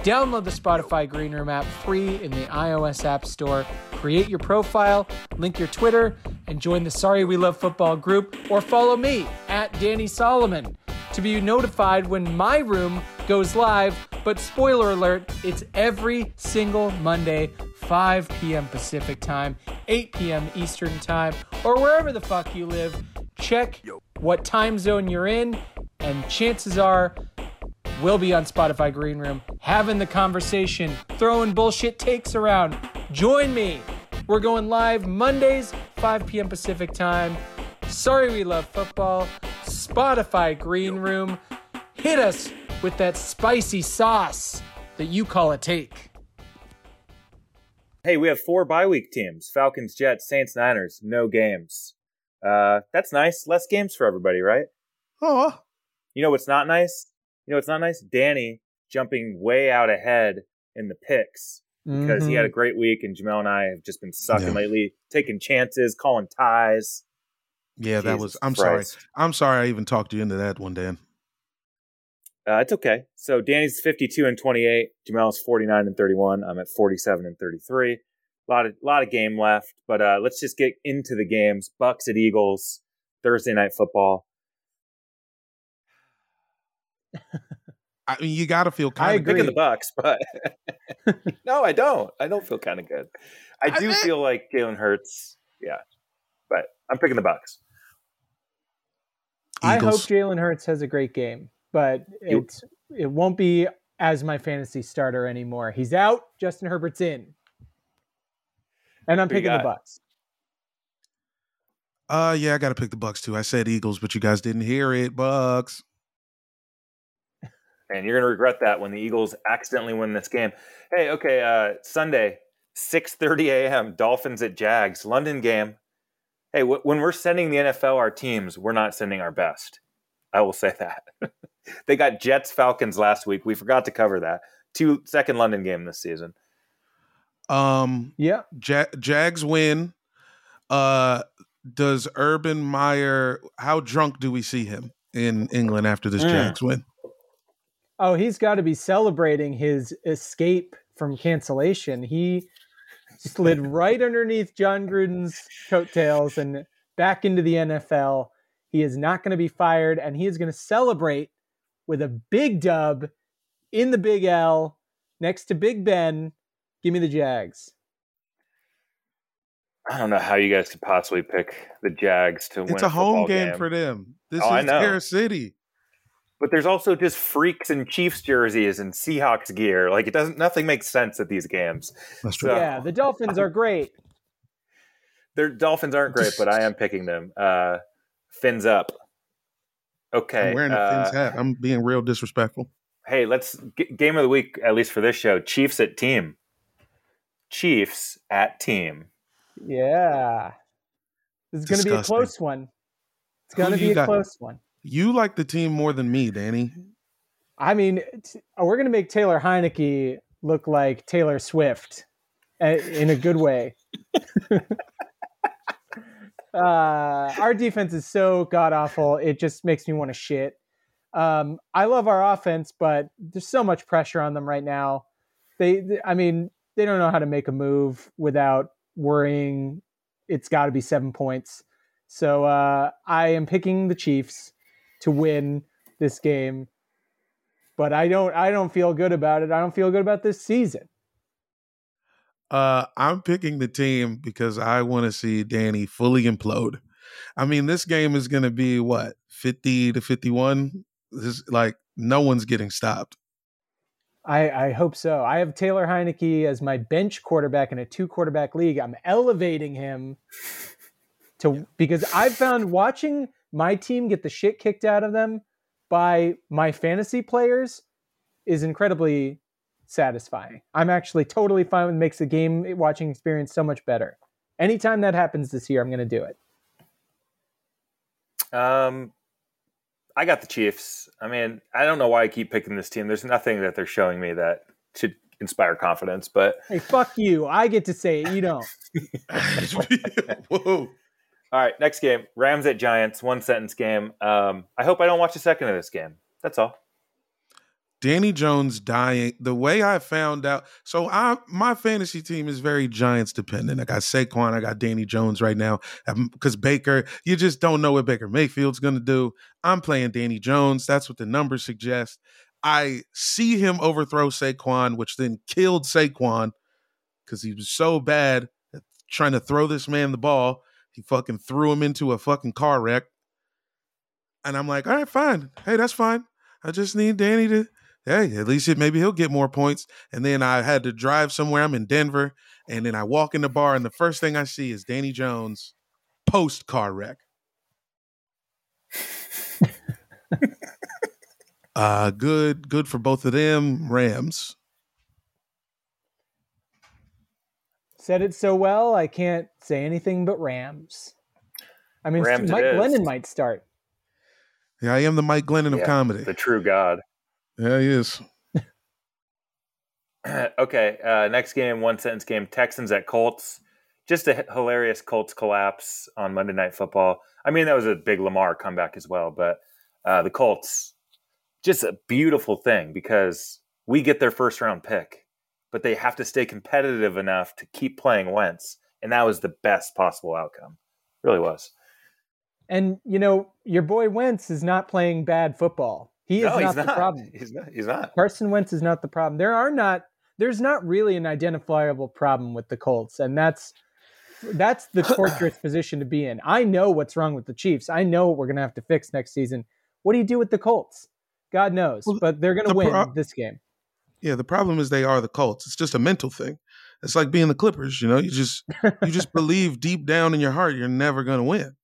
Download the Spotify Green Room app free in the iOS App Store. Create your profile, link your Twitter, and join the Sorry We Love Football group, or follow me at Danny Solomon to be notified when my room goes live. But spoiler alert, it's every single Monday, 5 p.m. Pacific time, 8 p.m. Eastern time, or wherever the fuck you live. Check what time zone you're in, and chances are We'll be on Spotify Green Room, having the conversation, throwing bullshit takes around. Join me. We're going live Mondays, 5 p.m. Pacific time. Sorry we love football. Spotify Green Room. Hit us with that spicy sauce that you call a take. Hey, we have four bye week teams Falcons, Jets, Saints, Niners. No games. Uh, that's nice. Less games for everybody, right? Oh, You know what's not nice? You know what's not nice? Danny jumping way out ahead in the picks because he had a great week, and Jamel and I have just been sucking Yeah. lately, taking chances, calling ties. yeah, that was. I'm Christ. sorry. I'm sorry. I even talked you into that one, Dan. Uh, it's okay. So Danny's 52 and 28. Jamel's 49 and 31. I'm at 47 and 33. A lot of lot of game left, but uh, let's just get into the games. Bucks at Eagles Thursday night football. I mean, you got to feel I kind of agree. Picking the Bucks, but no, I don't. I don't feel kind of good. I I do mean- feel like Jalen Hurts. Yeah, but I'm picking the Bucks. I hope Eagles. Jalen Hurts has a great game, but You- it's it won't be as my fantasy starter anymore. He's out. Justin Herbert's in, and I'm Who you picking the? Bucks. Uh, yeah, I got to pick the Bucks too. I said Eagles, but you guys didn't hear it. Bucks. and you're gonna regret that when the Eagles accidentally win this game. Hey, okay, uh, Sunday, 6:30 a.m. Dolphins at Jags, London game. Hey, wh- when we're sending the NFL our teams, we're not sending our best. I will say that. they got Jets Falcons last week. We forgot to cover that. Two second London game this season. Um, Yeah, Ja- Jags win. Uh, does Urban Meyer? How drunk do we see him in England after this Mm. Jags win? Oh, he's got to be celebrating his escape from cancellation. He slid right underneath Jon Gruden's coattails and back into the NFL. He is not going to be fired, and he is going to celebrate with a big dub in the Big L next to Big Ben. Give me the Jags. I don't know how you guys could possibly pick the Jags to win. It's a home football game, for them. This Oh, is their city. But there's also just freaks in Chiefs jerseys and Seahawks gear. Like it doesn't. Nothing makes sense at these games. That's true. So- Yeah, the Dolphins are great. Their Dolphins aren't great, but I am picking them. Uh, fins up. Okay. I'm wearing a uh, Fins hat. I'm being real disrespectful. hey, let's g- game of the week at least for this show. Chiefs at team. Chiefs at team. Yeah. This is going to be a close one. It's going to be a got? close one. You like the team more than me, Danny. I mean, t- we're going to make Taylor Heinicke look like Taylor Swift uh, in a good way. uh, our defense is so god awful. It just makes me want to shit. Um, I love our offense, but there's so much pressure on them right now. They, th- I mean, they don't know how to make a move without worrying it's got to be seven points. So uh, I am picking the Chiefs to win this game but I don't I don't feel good about it. I don't feel good about this season. Uh, I'm picking the team because I want to see Danny fully implode. I mean, this game is going to be what 50 to 51. This is like no one's getting stopped. I, I hope so. I have Taylor Heinicke as my bench quarterback in a two quarterback league. I'm elevating him to because I've found watching my team get the shit kicked out of them by my fantasy players is incredibly satisfying. I'm actually totally fine with makes the game watching experience so much better. Anytime that happens this year, I'm going to do it. Um, I got the Chiefs. I mean, I don't know why I keep picking this team. There's nothing that they're showing me that should inspire confidence. But Hey, fuck you. I get to say it. You don't. Whoa. all right, next game: Rams at Giants. One sentence game. Um, I hope I don't watch a second of this game. That's all. Danny Jones dying. The way I found out, so I my fantasy team is very Giants dependent. I got Saquon, I got Danny Jones right now um, because Baker. You just don't know what Baker Mayfield's going to do. I'm playing Danny Jones. That's what the numbers suggest. I see him overthrow Saquon, which then killed Saquon because he was so bad at trying to throw this man the ball. He fucking threw him into a fucking car wreck. And I'm like, all right, fine. Hey, that's fine. I just need Danny to hey, at least it, maybe he'll get more points. And then I had to drive somewhere. I'm in Denver, and then I walk in the bar, and the first thing I see is Danny Jones post car wreck. uh good, good for both of them. Rams. Said it so well, I can't say anything but Rams. I mean, Rams Mike. Glennon might start. Yeah, I am the Mike Glennon of comedy. The true God. Yeah, he is. okay, uh, next game, one sentence game. Texans at Colts. Just a h- hilarious Colts collapse on Monday Night Football. I mean, that was a big Lamar comeback as well, but uh, the Colts, just a beautiful thing because we get their first round pick, but they have to stay competitive enough to keep playing Wentz, and that was the best possible outcome. Really was. And you know, your boy Wentz is not playing bad football. He is no, not he's the not. problem. He's not. He's not. Carson Wentz is not the problem. There are not there's not really an identifiable problem with the Colts, and that's that's the torturous position to be in. I know what's wrong with the Chiefs. I know what we're gonna have to fix next season. What do you do with the Colts? God knows, Well, but they're gonna the win pro- this game. Yeah, the problem is they are the Colts. It's just a mental thing. It's like being the Clippers, you know, you just you just believe deep down in your heart you're never gonna win.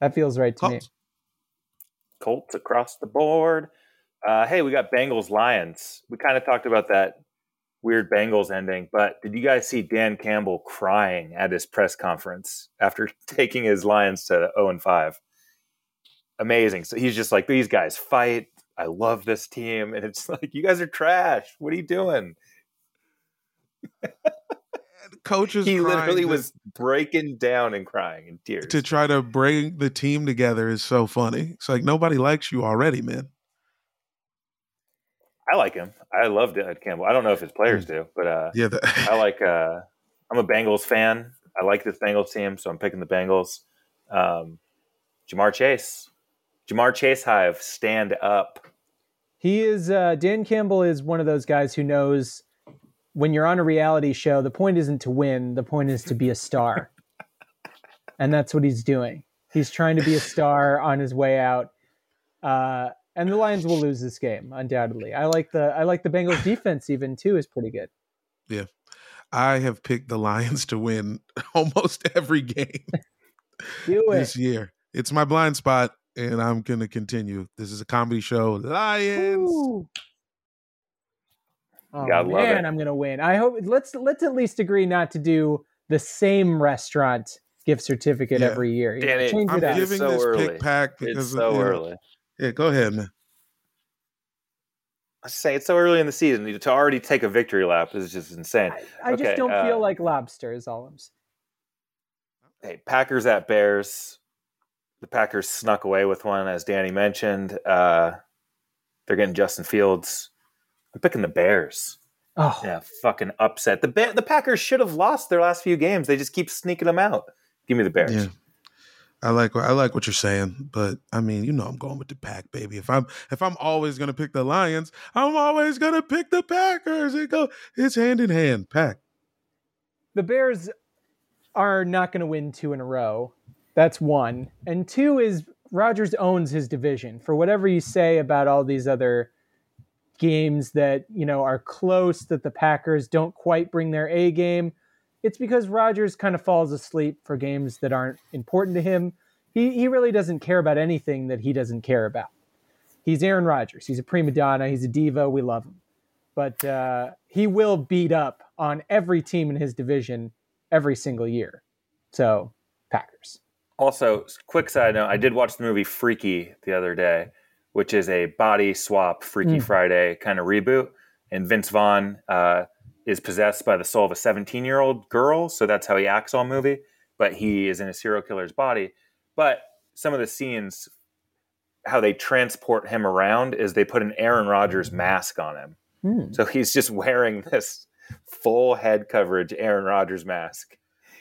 That feels right to me. Colts. Across the board. Uh, hey, we got Bengals Lions. We kind of talked about that weird Bengals ending, but did you guys see Dan Campbell crying at his press conference after taking his Lions to 0 and 5? Amazing. So he's just like, these guys fight. I love this team. And it's like, you guys are trash. What are you doing? Coaches He crying literally to- was breaking down and crying in tears. to try to bring the team together is so funny. It's like nobody likes you already, man. I like him. I love Dan Campbell. I don't know if his players do, but uh, Yeah, the, I like. Uh, I'm a Bengals fan. I like this Bengals team, so I'm picking the Bengals. Um, Ja'Marr Chase, Ja'Marr Chase Hive, stand up. He is uh, Dan Campbell is one of those guys who knows when you're on a reality show, the point isn't to win, the point is to be a star. and that's what he's doing. He's trying to be a star on his way out. Uh, and the Lions will lose this game, undoubtedly. I like the I like the Bengals defense even too is pretty good. yeah. I have picked the Lions to win almost every game Do it. this year. It's my blind spot, and I'm going to continue. This is a comedy show. Lions. Ooh. Oh Gotta love man, it. I'm gonna win. I hope let's let's at least agree not to do the same restaurant gift certificate Yeah. every year. You know, Danny, change I'm it up. It's giving so this early. pick pack It's because so you know- early. Yeah, go ahead, man. I say it's so early in the season to already take a victory lap is just insane. I just Okay, don't uh, feel like lobster. Is all I'm saying. Hey, Packers at Bears. The Packers snuck away with one, as Danny mentioned. Uh, they're getting Justin Fields. I'm picking the Bears. Oh, Yeah, fucking upset. The ba- the Packers should have lost their last few games. They just keep sneaking them out. Give me the Bears. Yeah. I like I like what you're saying, but I mean, you know, I'm going with the pack, baby. If I'm if I'm always gonna pick the Lions, I'm always gonna pick the Packers. It go it's hand in hand. Pack. the Bears are not going to win two in a row. That's one, and two is Rodgers owns his division. For whatever you say about all these other games that you know are close, that the Packers don't quite bring their A game, it's because Rodgers kind of falls asleep for games that aren't important to him. He he really doesn't care about anything that he doesn't care about. He's Aaron Rodgers. He's a prima donna. He's a diva. We love him, but uh, he will beat up on every team in his division every single year. So Packers. Also, quick side note: I did watch the movie Freaky the other day, which is a body swap Freaky Mm. Friday kind of reboot. And Vince Vaughn uh, is possessed by the soul of a 17 year old girl, so that's how he acts all movie. But he is in a serial killer's body. But some of the scenes, how they transport him around, is they put an Aaron Rodgers mask on him. Hmm. So he's just wearing this full head coverage Aaron Rodgers mask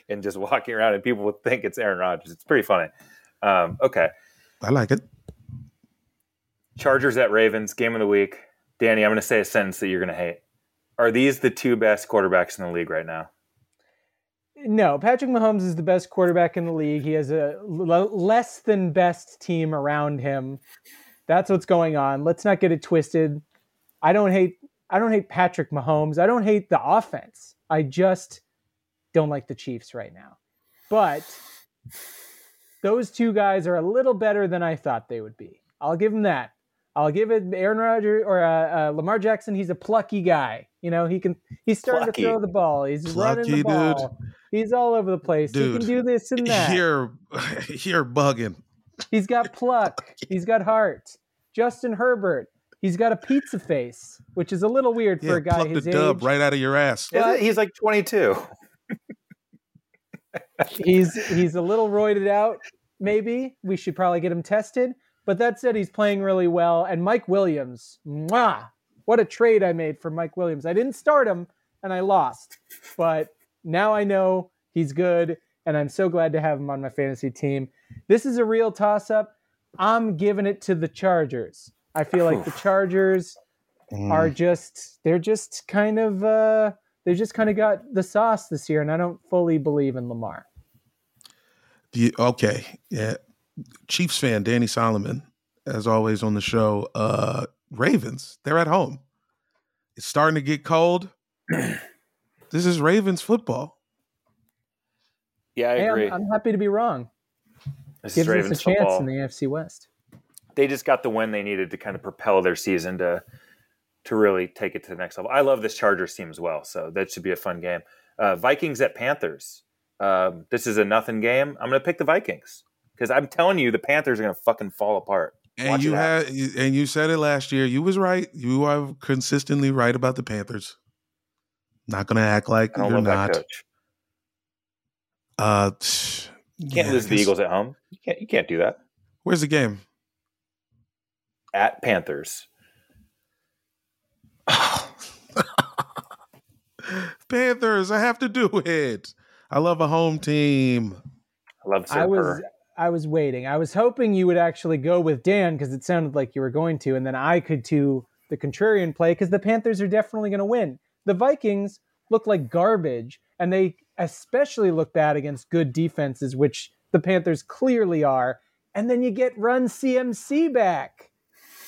and just walking around, and people would think it's Aaron Rodgers. It's pretty funny. Um, okay, I like it. Chargers at Ravens, game of the week. Danny, I'm going to say a sentence that you're going to hate. Are these the two best quarterbacks in the league right now? No, Patrick Mahomes is the best quarterback in the league. He has a l- less than best team around him. That's what's going on. Let's not get it twisted. I don't hate I don't hate Patrick Mahomes. I don't hate the offense. I just don't like the Chiefs right now. But those two guys are a little better than I thought they would be. I'll give them that. I'll give it Aaron Rodgers or uh, uh, Lamar Jackson. He's a plucky guy. You know, he can. He's starting Plucky. to throw the ball. He's running the ball. He's all over the place. Dude, he can do this and that. You're you're bugging. He's got pluck. He's got heart. Justin Herbert. He's got a pizza face, which is a little weird for a guy pluck his the dub age. right out of your ass. Is? He's like 22. He's he's a little roided out. Maybe we should probably get him tested. But that said, he's playing really well. And Mike Williams, mwah, what a trade I made for Mike Williams. I didn't start him and I lost, but now I know he's good, and I'm so glad to have him on my fantasy team. This is a real toss up. I'm giving it to the Chargers. I feel like the Chargers Mm. are just they're just kind of uh they just kind of got the sauce this year and I don't fully believe in Lamar. The- okay, yeah. Chiefs fan Danny Solomon, as always on the show. Uh Ravens, they're at home. It's starting to get cold. this is Ravens football. Yeah, I Hey, agree. I'm, I'm happy to be wrong. this Gives is Ravens us a chance football. in the AFC West. they just got the win they needed to kind of propel their season to to really take it to the next level. I love this Chargers team as well, so that should be a fun game. Uh, Vikings at Panthers. Um, this is a nothing game. I'm going to pick the Vikings because I'm telling you, the Panthers are going to fucking fall apart. And Watch you had and you said it last year. You was right. You are consistently right about the Panthers. Not gonna act like I don't you're love that not. coach. Uh You can't lose the Eagles at home. You can't. You can't do that Where's the game? at Panthers. Panthers, I have to do it. I love a home team. I love Sir I was Purr. I was waiting. I was hoping you would actually go with Dan because it sounded like you were going to, and then I could do the contrarian play because the Panthers are definitely going to win. The Vikings look like garbage, and they especially look bad against good defenses, which the Panthers clearly are. And then you get Run CMC back.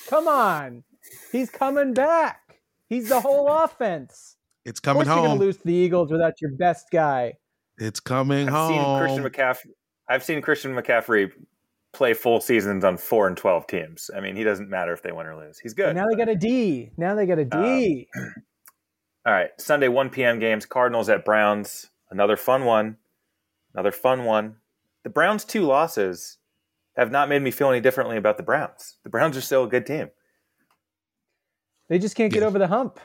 Come on, he's coming back. He's the whole offense. It's Of coming course, you're going to lose to the Eagles without your best guy. It's coming I've home. seen Christian McCaffrey. I've seen Christian McCaffrey play full seasons on four and twelve teams. I mean, he doesn't matter if they win or lose. He's good. And now they got a D. Now they got a D. Um, all right, Sunday 1 p.m. games. Cardinals at Browns. Another fun one. Another fun one. The Browns' two losses have not made me feel any differently about the Browns. The Browns are still a good team. They just can't get Yeah. over the hump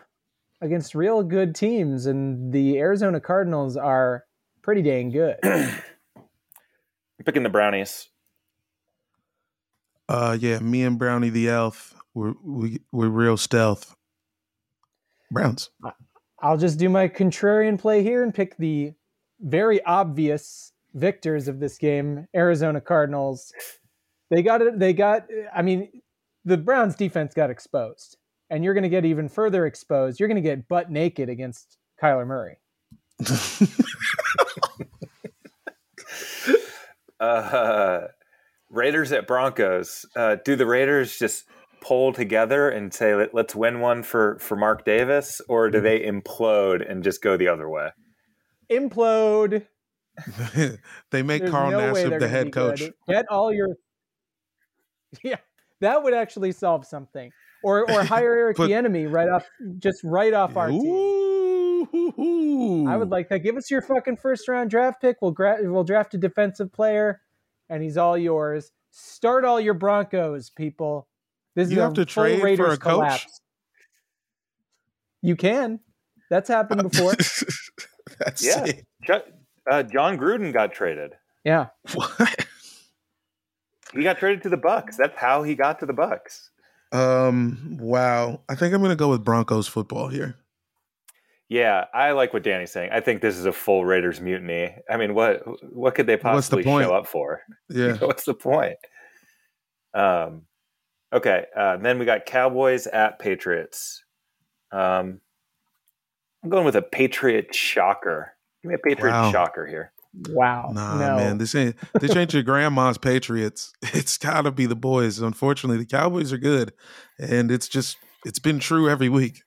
against real good teams, and the Arizona Cardinals are pretty dang good. I'm picking the Brownies. Uh yeah, me and Brownie the Elf. We're we, we're real stealth. Browns. I'll just do my contrarian play here and pick the very obvious victors of this game, Arizona Cardinals. They got it. They got. I mean, the Browns defense got exposed, and you're going to get even further exposed. You're going to get butt naked against Kyler Murray. Uh, Raiders at Broncos. Uh, do the Raiders just pull together and say, Let, let's win one for, for Mark Davis? Or do they implode and just go the other way? Implode. they make There's Carl no Nassib the head coach. good. Get all your Yeah, that would actually solve something. Or or hire Eric Put- Bieniemy right off just right off our team. Ooh. I would like that. Give us your fucking first round draft pick. We'll gra- we'll draft a defensive player and he's all yours. Start all your Broncos, people. This You is have a to full trade for Raiders a coach? collapse. You can. That's happened before. That's Yeah. it. Uh, Jon Gruden got traded. yeah. What? He got traded to the Bucks. That's how he got to the Bucks. Um. Wow. I think I'm gonna go with Broncos football here. Yeah, I like what Danny's saying. I think this is a full Raiders mutiny. I mean, what what could they What's the possibly show up for? Yeah. What's the point? Um, okay. Uh, then we got Cowboys at Patriots. Um, I'm going with a Patriot shocker. Give me a Patriot Wow. shocker here. Wow. Nah, no. man, this ain't this ain't your grandma's Patriots. It's gotta be the boys. Unfortunately, the Cowboys are good, and it's just it's been true every week.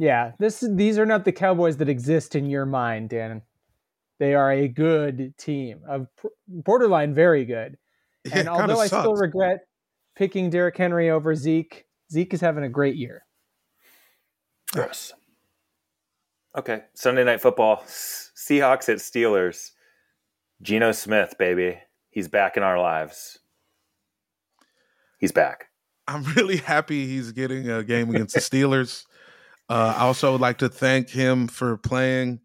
Yeah, this these are not the Cowboys that exist in your mind, Dan. They are a good team, of borderline very good. Yeah, and it kinda although I still regret picking Derrick Henry over Zeke, Zeke is having a great year. Yes. Okay, Sunday night football. Seahawks at Steelers. Geno Smith, baby, he's back in our lives. He's back. I'm really happy he's getting a game against the Steelers. Uh, I also would like to thank him for playing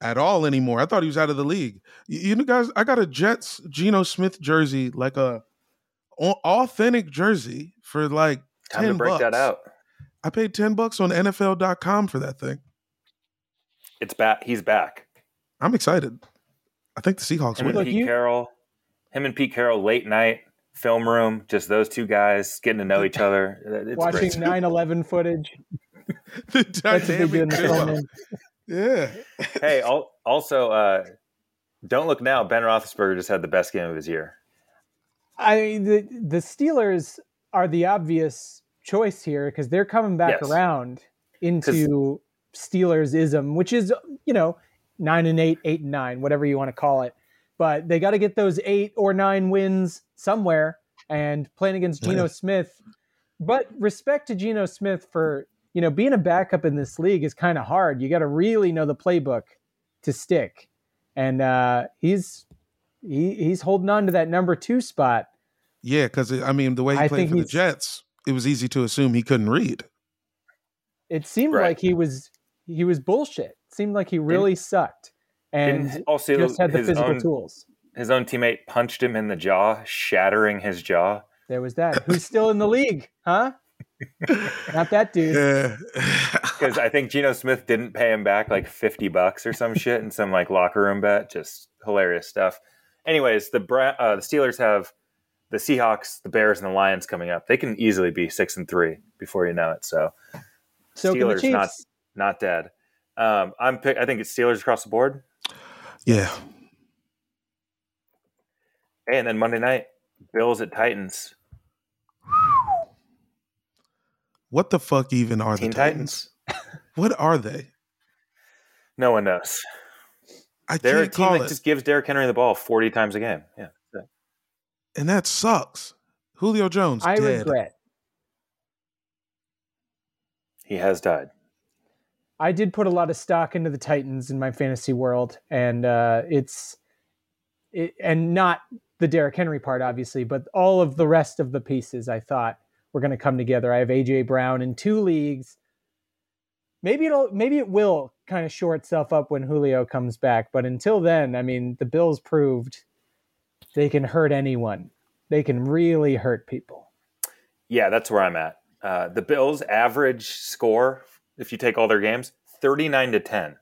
at all anymore. I thought he was out of the league. You, you know, guys, I got a Jets Geno Smith jersey, like a authentic jersey for like Time ten to break bucks. that out. I paid ten bucks on NFL.com for that thing. It's back. He's back. I'm excited. I think the Seahawks Him and win. Look, Pete you- Carroll. Him and Pete Carroll late night film room. Just those two guys getting to know each other. It's Watching great. 9 11 footage. the That's what they dynamic duo. Yeah. hey, al- also, uh, don't look now. Ben Roethlisberger just had the best game of his year. I the the Steelers are the obvious choice here because they're coming back Yes. around into Steelersism, which is you know nine and eight, eight and nine, whatever you want to call it. But they got to get those eight or nine wins somewhere, and playing against Geno Yeah. Smith. But respect to Geno Smith for you know being a backup in this league is kind of hard. You got to really know the playbook to stick, and uh, he's he, he's holding on to that number two spot. Yeah, because I mean, the way he I played for the Jets, it was easy to assume he couldn't read. It seemed Right. like he was he was bullshit. It seemed like he really sucked and Didn't also just had the physical own, tools. his own teammate punched him in the jaw, shattering his jaw. There was that. Who's still in the league, huh? Not that dude. Because I think Geno Smith didn't pay him back like fifty bucks or some shit in some like locker room bet. Just hilarious stuff. Anyways, the Bra- uh, the Steelers have the Seahawks, the Bears, and the Lions coming up. They can easily be six and three before you know it. So So Steelers not not dead. Um, I'm pick- I think it's Steelers across the board. yeah. Hey, and then Monday night, Bills at Titans. What the fuck even are Teen the Titans? Titans. What are they? No one knows. I They're a can't team call that it. just gives Derrick Henry the ball 40 times a game. Yeah. and that sucks. Julio Jones I dead. regret. He has died. I did put a lot of stock into the Titans in my fantasy world, and uh, it's it, and not the Derrick Henry part, obviously, but all of the rest of the pieces I thought were going to come together. I have AJ Brown in two leagues. Maybe it'll maybe it will kind of shore itself up when Julio comes back, but until then, I mean, the Bills proved they can hurt anyone. They can really hurt people. Yeah, that's where I'm at. Uh, the Bills' average score, if you take all their games, 39 to 10.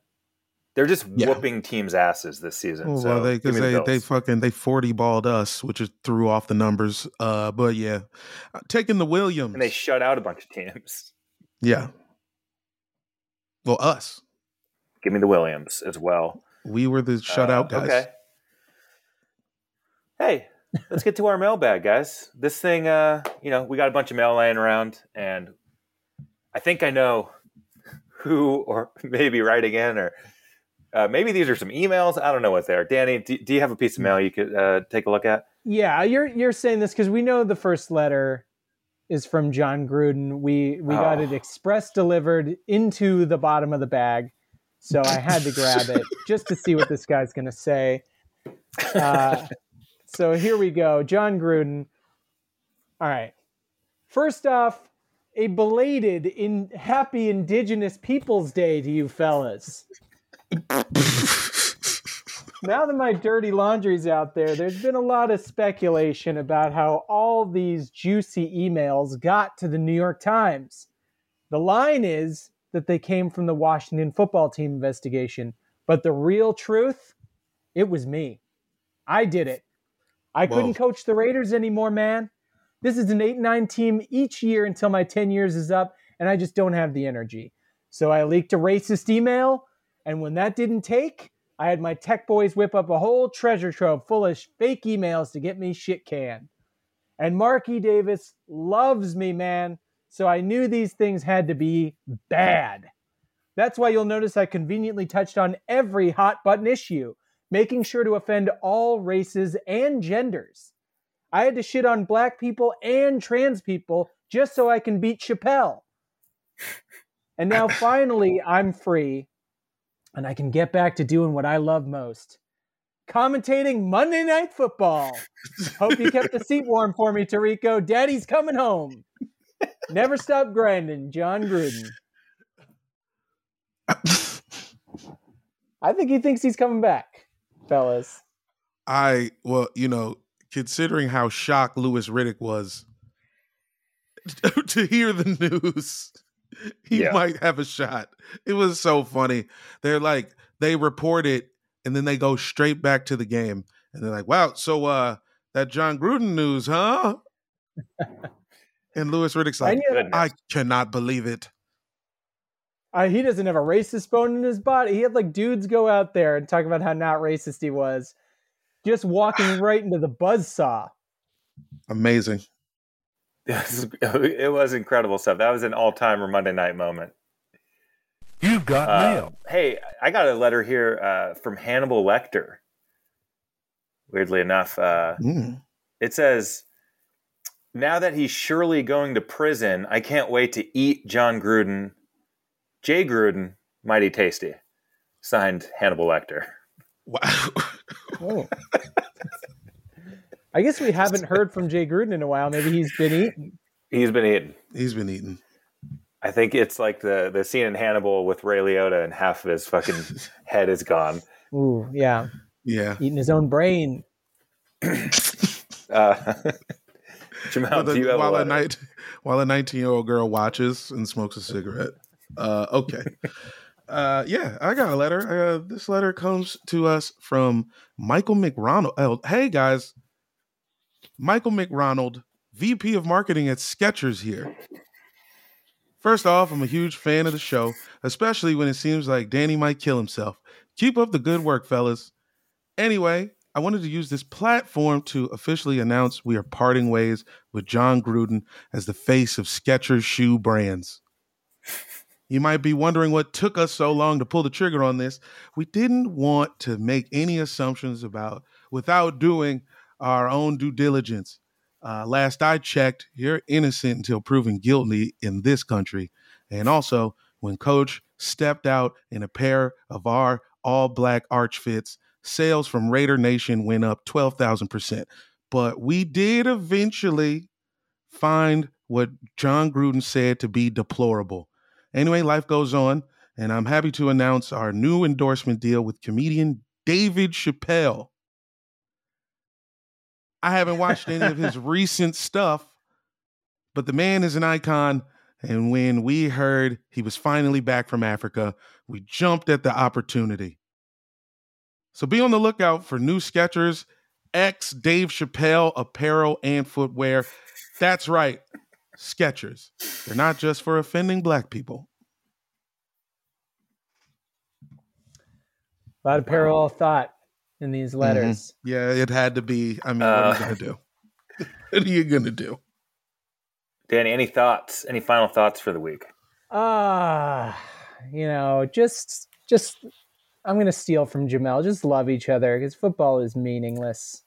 They're just Yeah. whooping teams' asses this season. Oh, so well, they because the they, they fucking they forty balled us, which is threw off the numbers. Uh, but yeah, Uh, taking the Williams. and they shut out a bunch of teams. yeah. Well, us. Give me the Williams as well. We were the shutout Uh, guys. Okay. Hey, let's get to our mailbag, guys. This thing, uh, you know, we got a bunch of mail laying around, and I think I know who, or maybe writing in, or uh, maybe these are some emails. I don't know what they are. Danny, do, do you have a piece of mail you could uh, take a look at? Yeah, you're you're saying this because we know the first letter is from Jon Gruden. We we got Oh. it express delivered into the bottom of the bag, so I had to grab it just to see what this guy's gonna say. Uh, so here we go, Jon Gruden. All right. First off, a belated in happy Indigenous Peoples Day to you fellas. now that my dirty laundry's out there, there's been a lot of speculation about how all these juicy emails got to the New York Times. The line is that they came from the Washington football team investigation, but the real truth, it was me. I did it. I Whoa. couldn't coach the Raiders anymore, man. This is an 8 9 team each year until my 10 years is up, and I just don't have the energy. So I leaked a racist email, and when that didn't take, I had my tech boys whip up a whole treasure trove full of fake emails to get me shit canned. And Marky Davis loves me, man. So I knew these things had to be bad. That's why you'll notice I conveniently touched on every hot button issue, making sure to offend all races and genders. I had to shit on black people and trans people just so I can beat Chappelle. And now finally I'm free and I can get back to doing what I love most commentating Monday Night Football. Hope you kept the seat warm for me, Tirico. Daddy's coming home. Never stop grinding, Jon Gruden. I think he thinks he's coming back, fellas. I well, you know, considering how shocked Louis Riddick was to hear the news, he Yeah. might have a shot. It was so funny. They're like they report it and then they go straight back to the game and they're like, "Wow, so uh that Jon Gruden news, huh?" and Louis Riddick's like, knew Goodness. "I cannot believe it." uh, he doesn't have a racist bone in his body. He had like dudes go out there and talk about how not racist he was, just walking right into the buzzsaw. Amazing. it was incredible stuff. That was an all-time Monday night moment. You've got Uh, mail. hey, I got a letter here uh, from Hannibal Lecter. Weirdly enough, uh, Mm. it says, "Now that he's surely going to prison, I can't wait to eat Jon Gruden, Jay Gruden, mighty tasty." Signed Hannibal Lecter. Wow. Oh. I guess we haven't heard from Jay Gruden in a while. Maybe he's been eating. He's been eating. He's been eating. I think it's like the the scene in Hannibal with Ray Liotta, and half of his fucking head is gone. Ooh, yeah, Yeah. eating his own brain. Uh, Jamal, while, do the- you have a while a letter? night while a 19 year old girl watches and smokes a cigarette. Uh, okay. Uh, yeah, I got a letter. Uh, this letter comes to us from Michael McRonald. Oh, hey guys, Michael McRonald, VP of Marketing at Skechers here. First off, I'm a huge fan of the show, especially when it seems like Danny might kill himself. Keep up the good work, fellas. Anyway, I wanted to use this platform to officially announce we are parting ways with Jon Gruden as the face of Skechers shoe brands. You might be wondering what took us so long to pull the trigger on this. We didn't want to make any assumptions about without doing our own due diligence. Uh, last I checked, you're innocent until proven guilty in this country. And also, when Coach stepped out in a pair of our all black arch fits, sales from Raider Nation went up 12,000%. But we did eventually find what Jon Gruden said to be deplorable. Anyway, life goes on, and I'm happy to announce our new endorsement deal with comedian David Chappelle. I haven't watched any of his recent stuff, but the man is an icon. And when we heard he was finally back from Africa, we jumped at the opportunity. So be on the lookout for new Skechers, X Dave Chappelle apparel and footwear. That's right, Skechers. They're not just for offending black people. A lot of parallel thought in these letters. Yeah, it had to be. I mean, what are you Uh. gonna do? what are you gonna do? Danny, any thoughts? Any final thoughts for the week? Ah, you know, just just I'm gonna steal from Jamel. Just love each other because football is meaningless.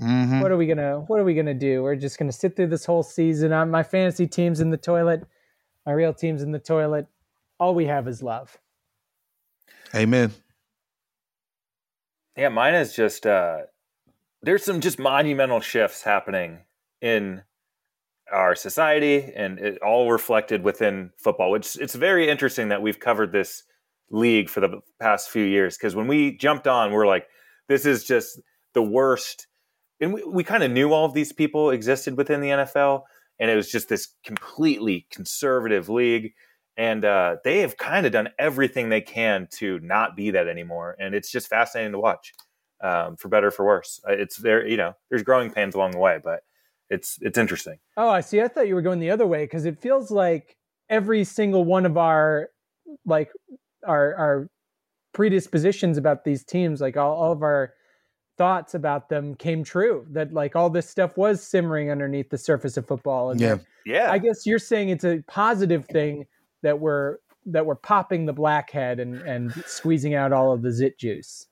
Mhm. What are we gonna What are we gonna do? We're just gonna sit through this whole season. I'm, my fantasy team's in the toilet. My real team's in the toilet. All we have is love. Amen. Yeah, mine is just uh there's some just monumental shifts happening in our society and it all reflected within football, which it's very interesting that we've covered this league for the past few years because when we jumped on, we're like, this is just the worst. And we, we kind of knew all of these people existed within the NFL, and it was just this completely conservative league. And uh, they have kind of done everything they can to not be that anymore. And it's just fascinating to watch, um, for better or for worse. Uh, It's very, you know, there's growing pains along the way, but it's it's interesting. Oh, I see. I thought you were going the other way because it feels like every single one of our like our our predispositions about these teams, like all, all of our thoughts about them came true. That like all this stuff was simmering underneath the surface of football. And Yeah. that- Yeah. I guess you're saying it's a positive thing that we're that we're popping the blackhead and and squeezing out all of the zit juice.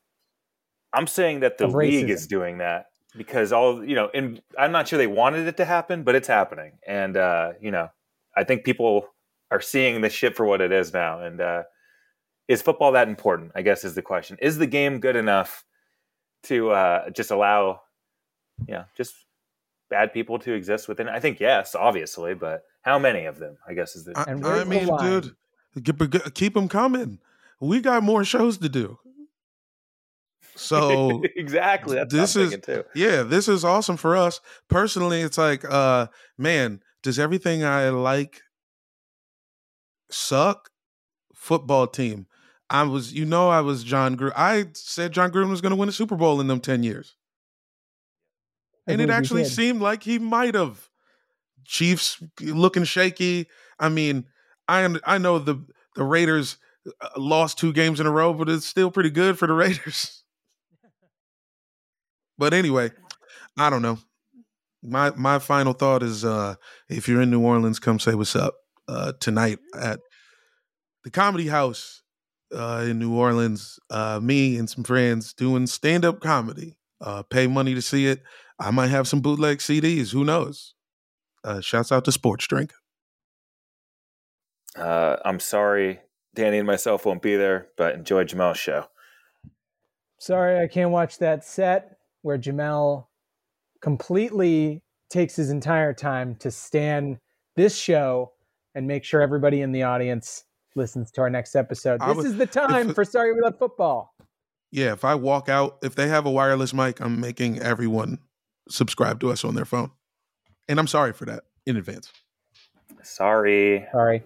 I'm saying that the league is doing that because all you know, and I'm not sure they wanted it to happen, but it's happening. And uh, you know, I think people are seeing this shit for what it is now. And uh, is football that important? I guess is the question. Is the game good enough to uh, just allow, you know, just bad people to exist within? it? I think yes, obviously, but how many of them? I guess is the I, And I where's the mean, dude, keep, keep them coming. We got more shows to do. So exactly. That's this is- too. yeah, this is awesome for us. Personally, it's like, uh, man, does everything I like suck? Football team. I was, you know, I was Jon Gruden. I said Jon Gruden was going to win a Super Bowl in them 10 years. I And it actually seemed like he might have. Chiefs looking shaky. I mean, I I know the the Raiders uh, lost two games in a row, but it's still pretty good for the Raiders. but anyway, I don't know. My my final thought is uh if you're in New Orleans, come say what's up uh tonight at the Comedy House uh in New Orleans. Uh me and some friends doing stand-up comedy. Uh pay money to see it. I might have some bootleg CDs, who knows? Uh shouts out to Sports Drink. Uh, I'm sorry, Danny and myself won't be there, but enjoy Jamel's show. Sorry, I can't watch that set where Jamel completely takes his entire time to stand this show and make sure everybody in the audience listens to our next episode. This would- is the time if- for Sorry We Love Football. Yeah, if I walk out, if they have a wireless mic, I'm making everyone subscribe to us on their phone. And I'm sorry for that in advance. Sorry. Sorry.